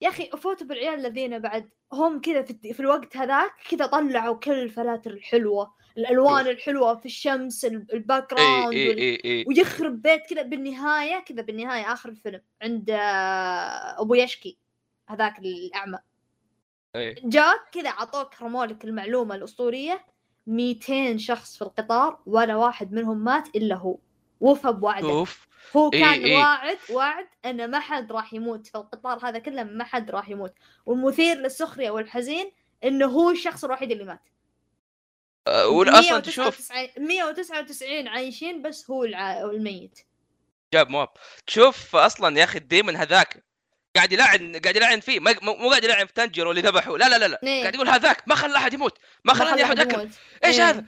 يا أخي أفوتوا بالعيال الذين بعد هم كذا في, في الوقت هذاك كذا طلعوا كل الفلاتر الحلوة الألوان الحلوة في الشمس ال- ال background اي وال- اي اي ويخرب بيت كذا بالنهاية كذا بالنهاية آخر الفيلم عند آه، أبو يشكي هذاك الأعمى إي. جاك كذا عطوك رمولك المعلومة الأسطورية 200 شخص في القطار ولا واحد منهم مات إلا هو وفى بوعده شوف هو إيه كان إيه. واعد واعد أن ما حد راح يموت في القطار هذا كله ما حد راح يموت والمثير للسخرية والحزين إنه هو الشخص الوحيد اللي مات آه، واصلا تشوف 199 199 عايشين بس هو الع... الميت جاب مواب تشوف أصلا يا أخي الديمن هذاك قاعد يلعن قاعد يلعن فيه مو قاعد يلعن في تنجر اللي ذبحه لا لا لا لا إيه. قاعد يقول هذاك ما خلى أحد يموت ما خلاني خلى أحد أكل يموت. إيش إيه. هذا؟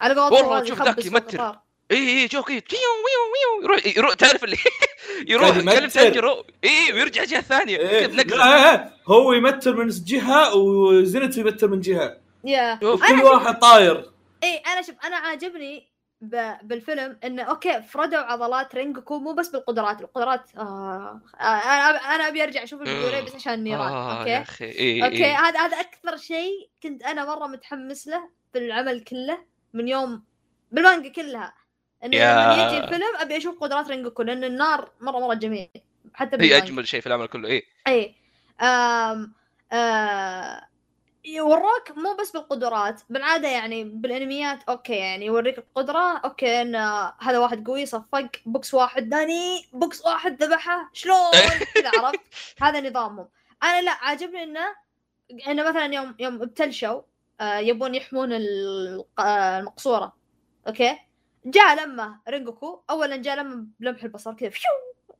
على والله يخبص ذاك. القطار. اي اي ويو ويو. يروح يروح تعرف اللي يروح يمتر. تنجر اي ويرجع جهة ثانية. إيه. لا إيه. هو يمثل من جهة وزنت يمثل من جهة. يا. وكل واحد طاير. إيه أنا شوف أنا عاجبني ب... بالفيلم إنه okay فردوا عضلات رينجوكو مو بس بالقدرات. القدرات آه... آه... أنا أبي أرجع أشوف البلوراي بس عشان النيران آه okay؟ يا أخي. اي okay اي هذا هذا أكثر شيء كنت أنا مرة متحمس له في العمل كله من يوم بالمانجا كلها. إنه. لما يجي الفيلم أبي أشوف قدرات رينجوكو لأن النار مره مرة جميل. حتى هي بالمانجا. أجمل شيء في العمل كله اي اي آم آه يوروك مو بس بالقدرات بالعادة يعني بالأنميات okay يعني يوريك القدرة okay إن هذا واحد قوي صفق بوكس واحد ثاني بوكس واحد ذبحه شلون؟ كذا عرفت؟ هذا نظامهم. أنا لا عاجبني انه إنه مثلا يوم يوم ابتلشوا آه يبون يحمون آه، المقصورة okay؟ جاء لما رينجوكو اولا جاء لما بلمح البصر كذا فيو!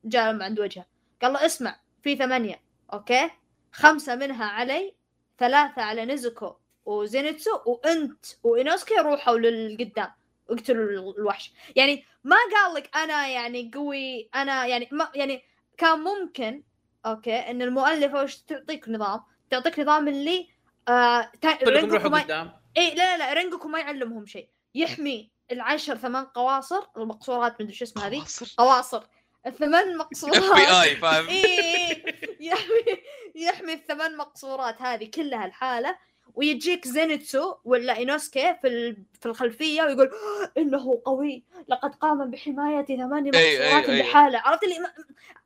جاء لما عند وجهه. قال له اسمع في ثمانية okay؟ خمسة منها علي ثلاثة على نيزوكو وزينيتسو وإنت وإينوسكي روحوا للقدام اقتلوا ال- الوحش. يعني ما قال لك أنا يعني قوي أنا يعني ما يعني كان ممكن okay إن المؤلفة وش تعطيك نظام؟ تعطيك نظام اللي آه تا... رينجوكو ما... قدام. اي لا لا لا رينجوكو ما يعلمهم شيء. يحمي العشر ثمان قواصر المقصورات مدري شو اسمها هذه. قواصر. الثمان مقصورات. اف بي اي فاهم؟ إيه. يحمي يحمي الثمان مقصورات هذه كلها الحالة. ويجيك زينيتسو ولا إينوسكي في في الخلفية ويقول "آه، إنه قوي لقد قام بحماية ثمانية أي. بحاله عرفت اللي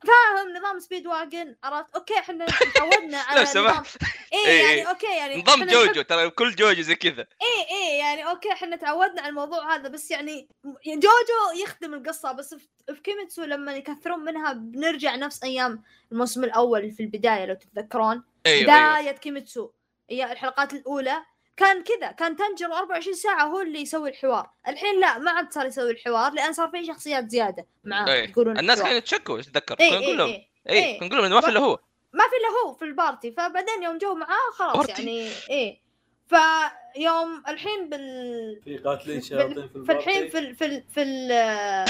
فاهم نظام Speedwagon عرفت؟ okay إحنا تعودنا على. نظام. إيه إي- يعني إي. أوكي يعني نظام جوجو ترى كل جوجو زي كذا. إيه إيه يعني okay إحنا تعودنا على الموضوع هذا بس يعني جوجو يخدم القصة بس في كيميتسو لما يكثرون منها بنرجع نفس أيام الموسم الأول في البداية لو تتذكرون؟ أيوه أيوه. بداية كيميتسو. هي الحلقات الأولى كان كذا كان تنجر 24 ساعة هو اللي يسوي الحوار الحين لا ما عاد صار يسوي الحوار لأن صار في شخصيات زيادة معاه إيه. يقولون الناس. كانوا يتشكوا تتذكر إيه كنا نقول إيه لهم إيه. اي إيه. كنا نقول لهم ما في إلا هو ما في إلا هو في ال party فبعدين يوم جو معاه خلاص party. يعني إيه فيوم الحين بال في قاتلين شياطين في ال party. في ال في ال في ال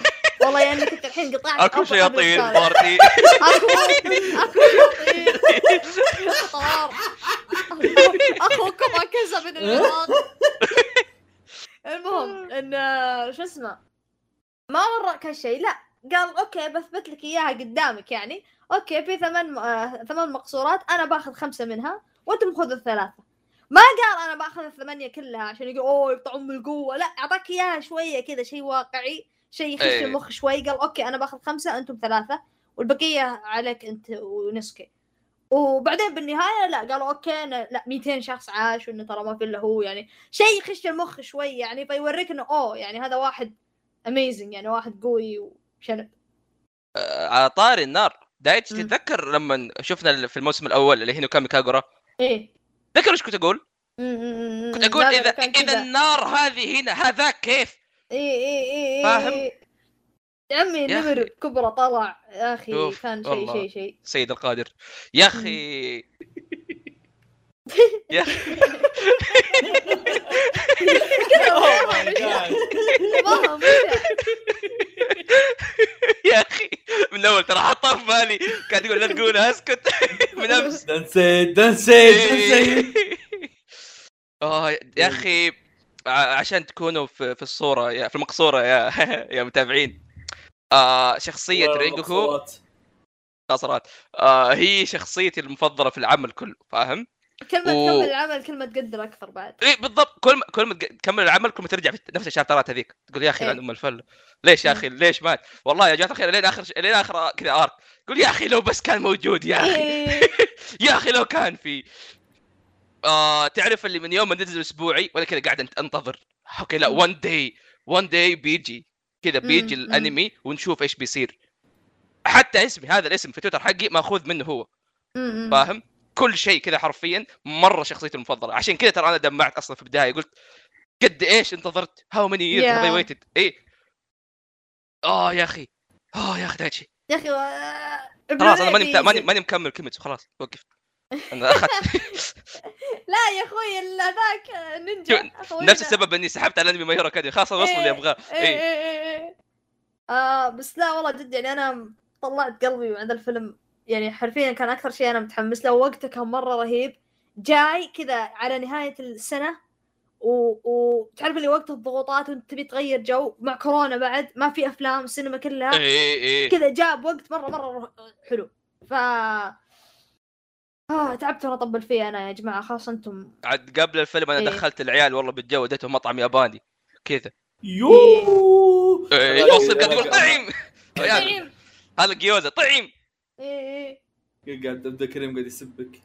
والله يعني كنت الحين قطعت أكو شياطين. party. أكو أكو شياطين. طار اخوكم اكز من العراق المهم إن شو اسمه؟ ما ورك هالشيء لا قال okay بثبت لك إياها قدامك يعني. okay في ثمان آه، ثمان مقصورات. أنا باخذ خمسة منها وأنتم خذوا الثلاثة. ما قال أنا باخذ الثمانية كلها عشان يقول أوه يقطع ام القوة. لا أعطاك إياها شوية كذا شيء واقعي. شيء يخش إيه. المخ شوي قال okay أنا باخذ خمسة أنتم ثلاثة والبقية عليك أنت وإينوسكي وبعدين بالنهاية لا قالوا okay أنا لا 200 شخص عاش وإنه ترى ما في إلا هو يعني شيء يخش المخ شوي يعني فيوريك إنه أوه يعني هذا واحد amazing يعني واحد قوي وشنب آه، على طاري النار دايتشي. تتذكر لما شفنا في الموسم الأول اللي هي كان كاغورا إيه تذكر إيش كنت أقول؟ كنت أقول إذا إذا. النار هذه هنا هذاك كيف؟ إيه إيه إيه إيه فاهم؟ إيه. يا عمي نمر. كبرى طلع. يا أخي كان شيء. شيء شيء. سيد القادر. يا أخي. يا أخي. Oh. يا أخي. من أول ترى حطها في بالي. قاعد يقول لا تقولها اسكت. من أمس. دنسيت دنسيت دنسيت آه يا أخي. عشان تكونوا في, في الصورة يا في المقصورة يا يا متابعين. آه شخصية رينجوكو قصرات آه هي شخصيتي المفضلة في العمل كله فاهم؟ كلمة و- كمل العمل كلمة تقدر أكثر بعد. اي بالضبط. كل ما كل ما تكمل العمل كل ما ترجع في نفس الشابترات هذيك. تقول يا أخي إيه. أم الفل. ليش يا أخي؟ ليش مات؟ والله يا جماعة الخير لين آخر ش- لين آخر كذا آرك. تقول يا أخي لو بس كان موجود يا أخي. إيه. يا أخي لو كان في آه تعرف اللي من يوم ما نزل أسبوعي ولا كذا قاعد أنتظر. okay لا. one day one day بيجي. كذا بيجي مم. الأنمي ونشوف إيش بيصير. حتى اسمي هذا الاسم في تويتر حقي مأخوذ منه هو. فاهم؟ كل شيء كذا حرفيا مرة شخصيتي المفضلة. عشان كذا ترى أنا دمعت أصلا في البداية. قلت قد إيش انتظرت؟ How many years Yeah. have waited اي آه يا أخي. آه يا أخي دايتشي يا أخي خلاص أنا ماني ماني ماني مكمل كيميتسو خلاص وقفت. أنا أخذت. لا يا أخوي ال- هذاك نينجا. نفس السبب إني سحبت على أنمي My Hero Academia خلاص وصل اللي أبغاه. إيه اي إيه إيه إيه. آه بس لا والله جد يعني أنا طلعت قلبي بعد الفيلم. يعني حرفيا كان أكثر شيء أنا متحمس له. وقته كان مرة رهيب. جاي كذا على نهاية السنة و- وتعرف اللي وقت الضغوطات وأنت تبي تغير جو مع كورونا بعد ما في أفلام السينما كلها. اي اي كذا جاء بوقت مرة مرة حلو. ف آه تعبت وأنا أطبل فيه أنا يا جماعة خلاص أنتم عاد قبل الفيلم أنا إيه. دخلت العيال والله بالجو وديتهم مطعم ياباني كذا. يو! إيه، لا، يوصل قاعد يقول. طعم يا طيب. هذا جيوزا طعم إيه إيه. قاعد ابدا كريم قاعد يسبك.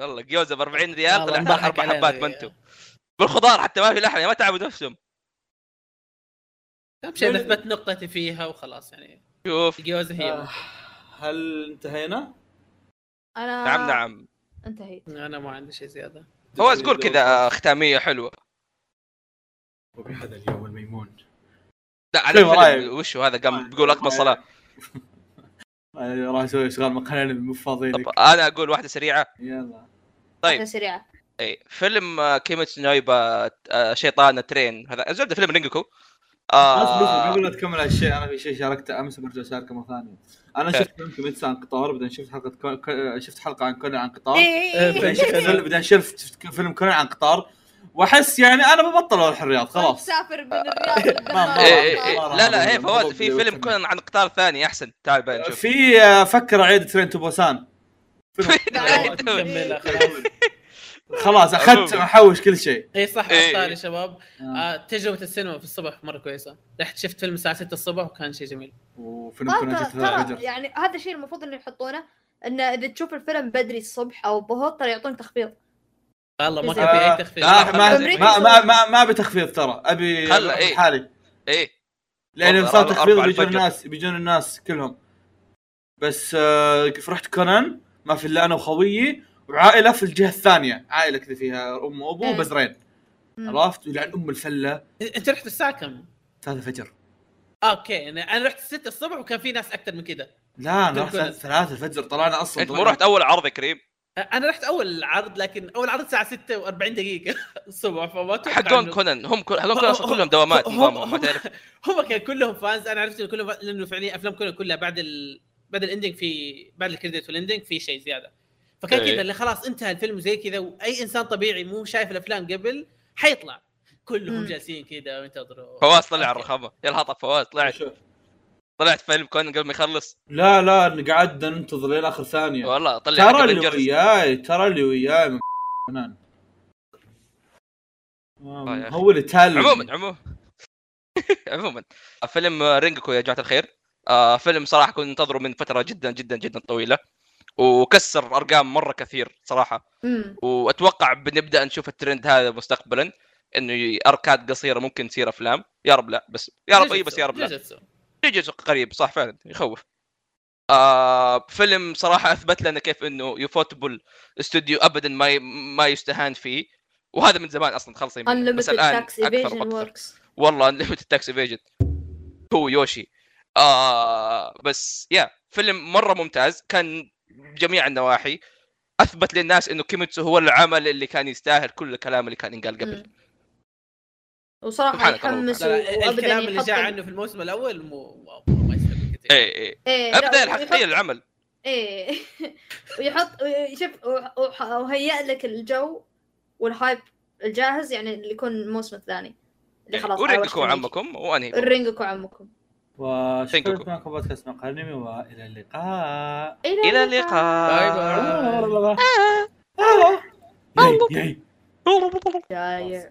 والله جيوزا ب 40 ريال طلع أربع حبات يا- منتو بالخضار حتى ما في لحم ما تعبوا نفسهم. اهم شيء نثبت نقطتي فيها وخلاص يعني. شوف. الجوازه هي. آه، هل انتهينا؟ أنا نعم نعم. انتهيت. أنا ما عندي شيء زيادة. هو تقول كذا ختامية حلوة. وبهذا اليوم الميمون. لا على وشو هذا؟ قام بيقول اقبل صلاة. أنا راح أسوي أشغال مقهى مو فاضي أنا أقول واحدة سريعة. يلا. طيب. واحدة سريعة. اي فيلم آه، كيميتسو نو يايبا آه، شيطان train. هذا زبدة فيلم رينجوكو. آه. قبل لا تكمل هالشيء أنا في شيء شاركته أمس برجع أشاركه مرة ثانية. أنا إيه. شفت فيلم كوميتسو عن قطار بعدين شفت حلقة كو... شفت حلقة عن كونان عن قطار. آه، بعدين شفت فيلم بعدين شفت فيلم كونان عن قطار. وأحس يعني أنا ببطل أروح الرياض خلاص. تسافر من الرياض إيه إيه للدمام. إيه. مرة لا لا هي فواز في فيلم قلت كونان عن قطار ثاني أحسن. تعال بقى نشوف. في آه، فكر أعيد Train to Busan. خلاص أخذت محوش كل شيء. إي صح إيه. ابطال يا شباب. آه. آه تجربه السينما في الصبح مرة كويسة. رحت شفت فيلم الساعة 6 الصبح وكان شيء جميل. وفيلم آه، كنا ترى ترى يعني هذا الشيء المفروض إنه يحطونه إنه إذا تشوف الفيلم بدري الصبح أو الظهر ترى يعطونك تخفيض. والله ما كان في آه، أي تخفيض. لا ما أمريكا ما ما ما, ما بتخفيض ترى. أبي خله، أبي إيه. حالي. إيه لأن صار تخفيض بيجون. الناس بيجون الناس كلهم. بس آه رحت كونان ما في إلا أنا وخويي وعائله في الجهة الثانية. عائلة كذا فيها أم وأبو إيه. وبزرين مم. عرفت؟ ولعن أم الفلة. أنت رحت الساعة كم؟ ثلاثة فجر آه، أوكي أنا أنا رحت 6 الصبح وكان في ناس أكثر من كذا. لا أنا رحت كونان. ثلاثة فجر طلعنا أصلا أنت مو رحت أول عرض يا كريم؟ أنا رحت أول عرض لكن أول عرض الساعة 6 و40 دقيقة الصبح فما أتوقع حقون كونان. هم كل حقون كونان كلهم دوامات هم- نظامهم ما هم- تعرف. هم كان كلهم fans. أنا عرفت إنه كلهم fans لأنه فعليا أفلام كلها كلها بعد ال... بعد ال ending في بعد ال credit وال ending في شيء زيادة. فكان إيه. كذا اللي خلاص انتهى الفيلم زي كذا وأي إنسان طبيعي مو شايف الأفلام قبل حيطلع كلهم مم. جالسين كذا وينتظروا فواز طلع. الرخامة يلا هطف فواز طلعت شوف. طلعت فيلم كونان قبل ما يخلص لا لا قعدنا ننتظر لين آخر ثانية والله طلع ترى اللي. وياي ترى اللي وياي من كونان آه. هو اللي تال عموما عموما عموما فيلم رينجوكو يا جماعة الخير آه فيلم صراحة كنت انتظره من فترة جدا جدا جدا طويلة وكسر أرقام مرة كثير صراحة. مم. وأتوقع بنبدأ نشوف الترند هذا مستقبلا إنه اركات قصيرة ممكن تصير أفلام. يا رب لا بس يا رب إي بس يا رب لا. جوجوتسو قريب صح فعلا يخوف. آه فيلم صراحة أثبت لنا كيف إنه يوفوتبل استوديو ابدا ما ي... ما يستهان فيه. وهذا من زمان أصلا خلص يمكن. بس unlimited الآن tax أكثر works. والله انليمتد تاكس ايفيجن هو يوشي. آه بس يا فيلم مرة ممتاز. كان جميع النواحي أثبت للناس إنه كيميتسو هو العمل اللي كان يستاهل كل الكلام اللي كان ينقال قبل. مم. وصراحة. يحمس الكلام اللي جاء عنه في الموسم الأول مو ما يستاهل كثير اي اي إيه لا، البدايه ويحط- الحقيقيه للعمل إيه. ويحط شوف وح- وهيأ لك الجو وال hype الجاهز يعني اللي يكون الموسم الثاني. اللي خلاص ورينجكو. عمكم وانهي الرينجكو عمكم. وشكرا. معكم بودكاست مقهى انمي والى اللقاء إلى اللقاء bye bye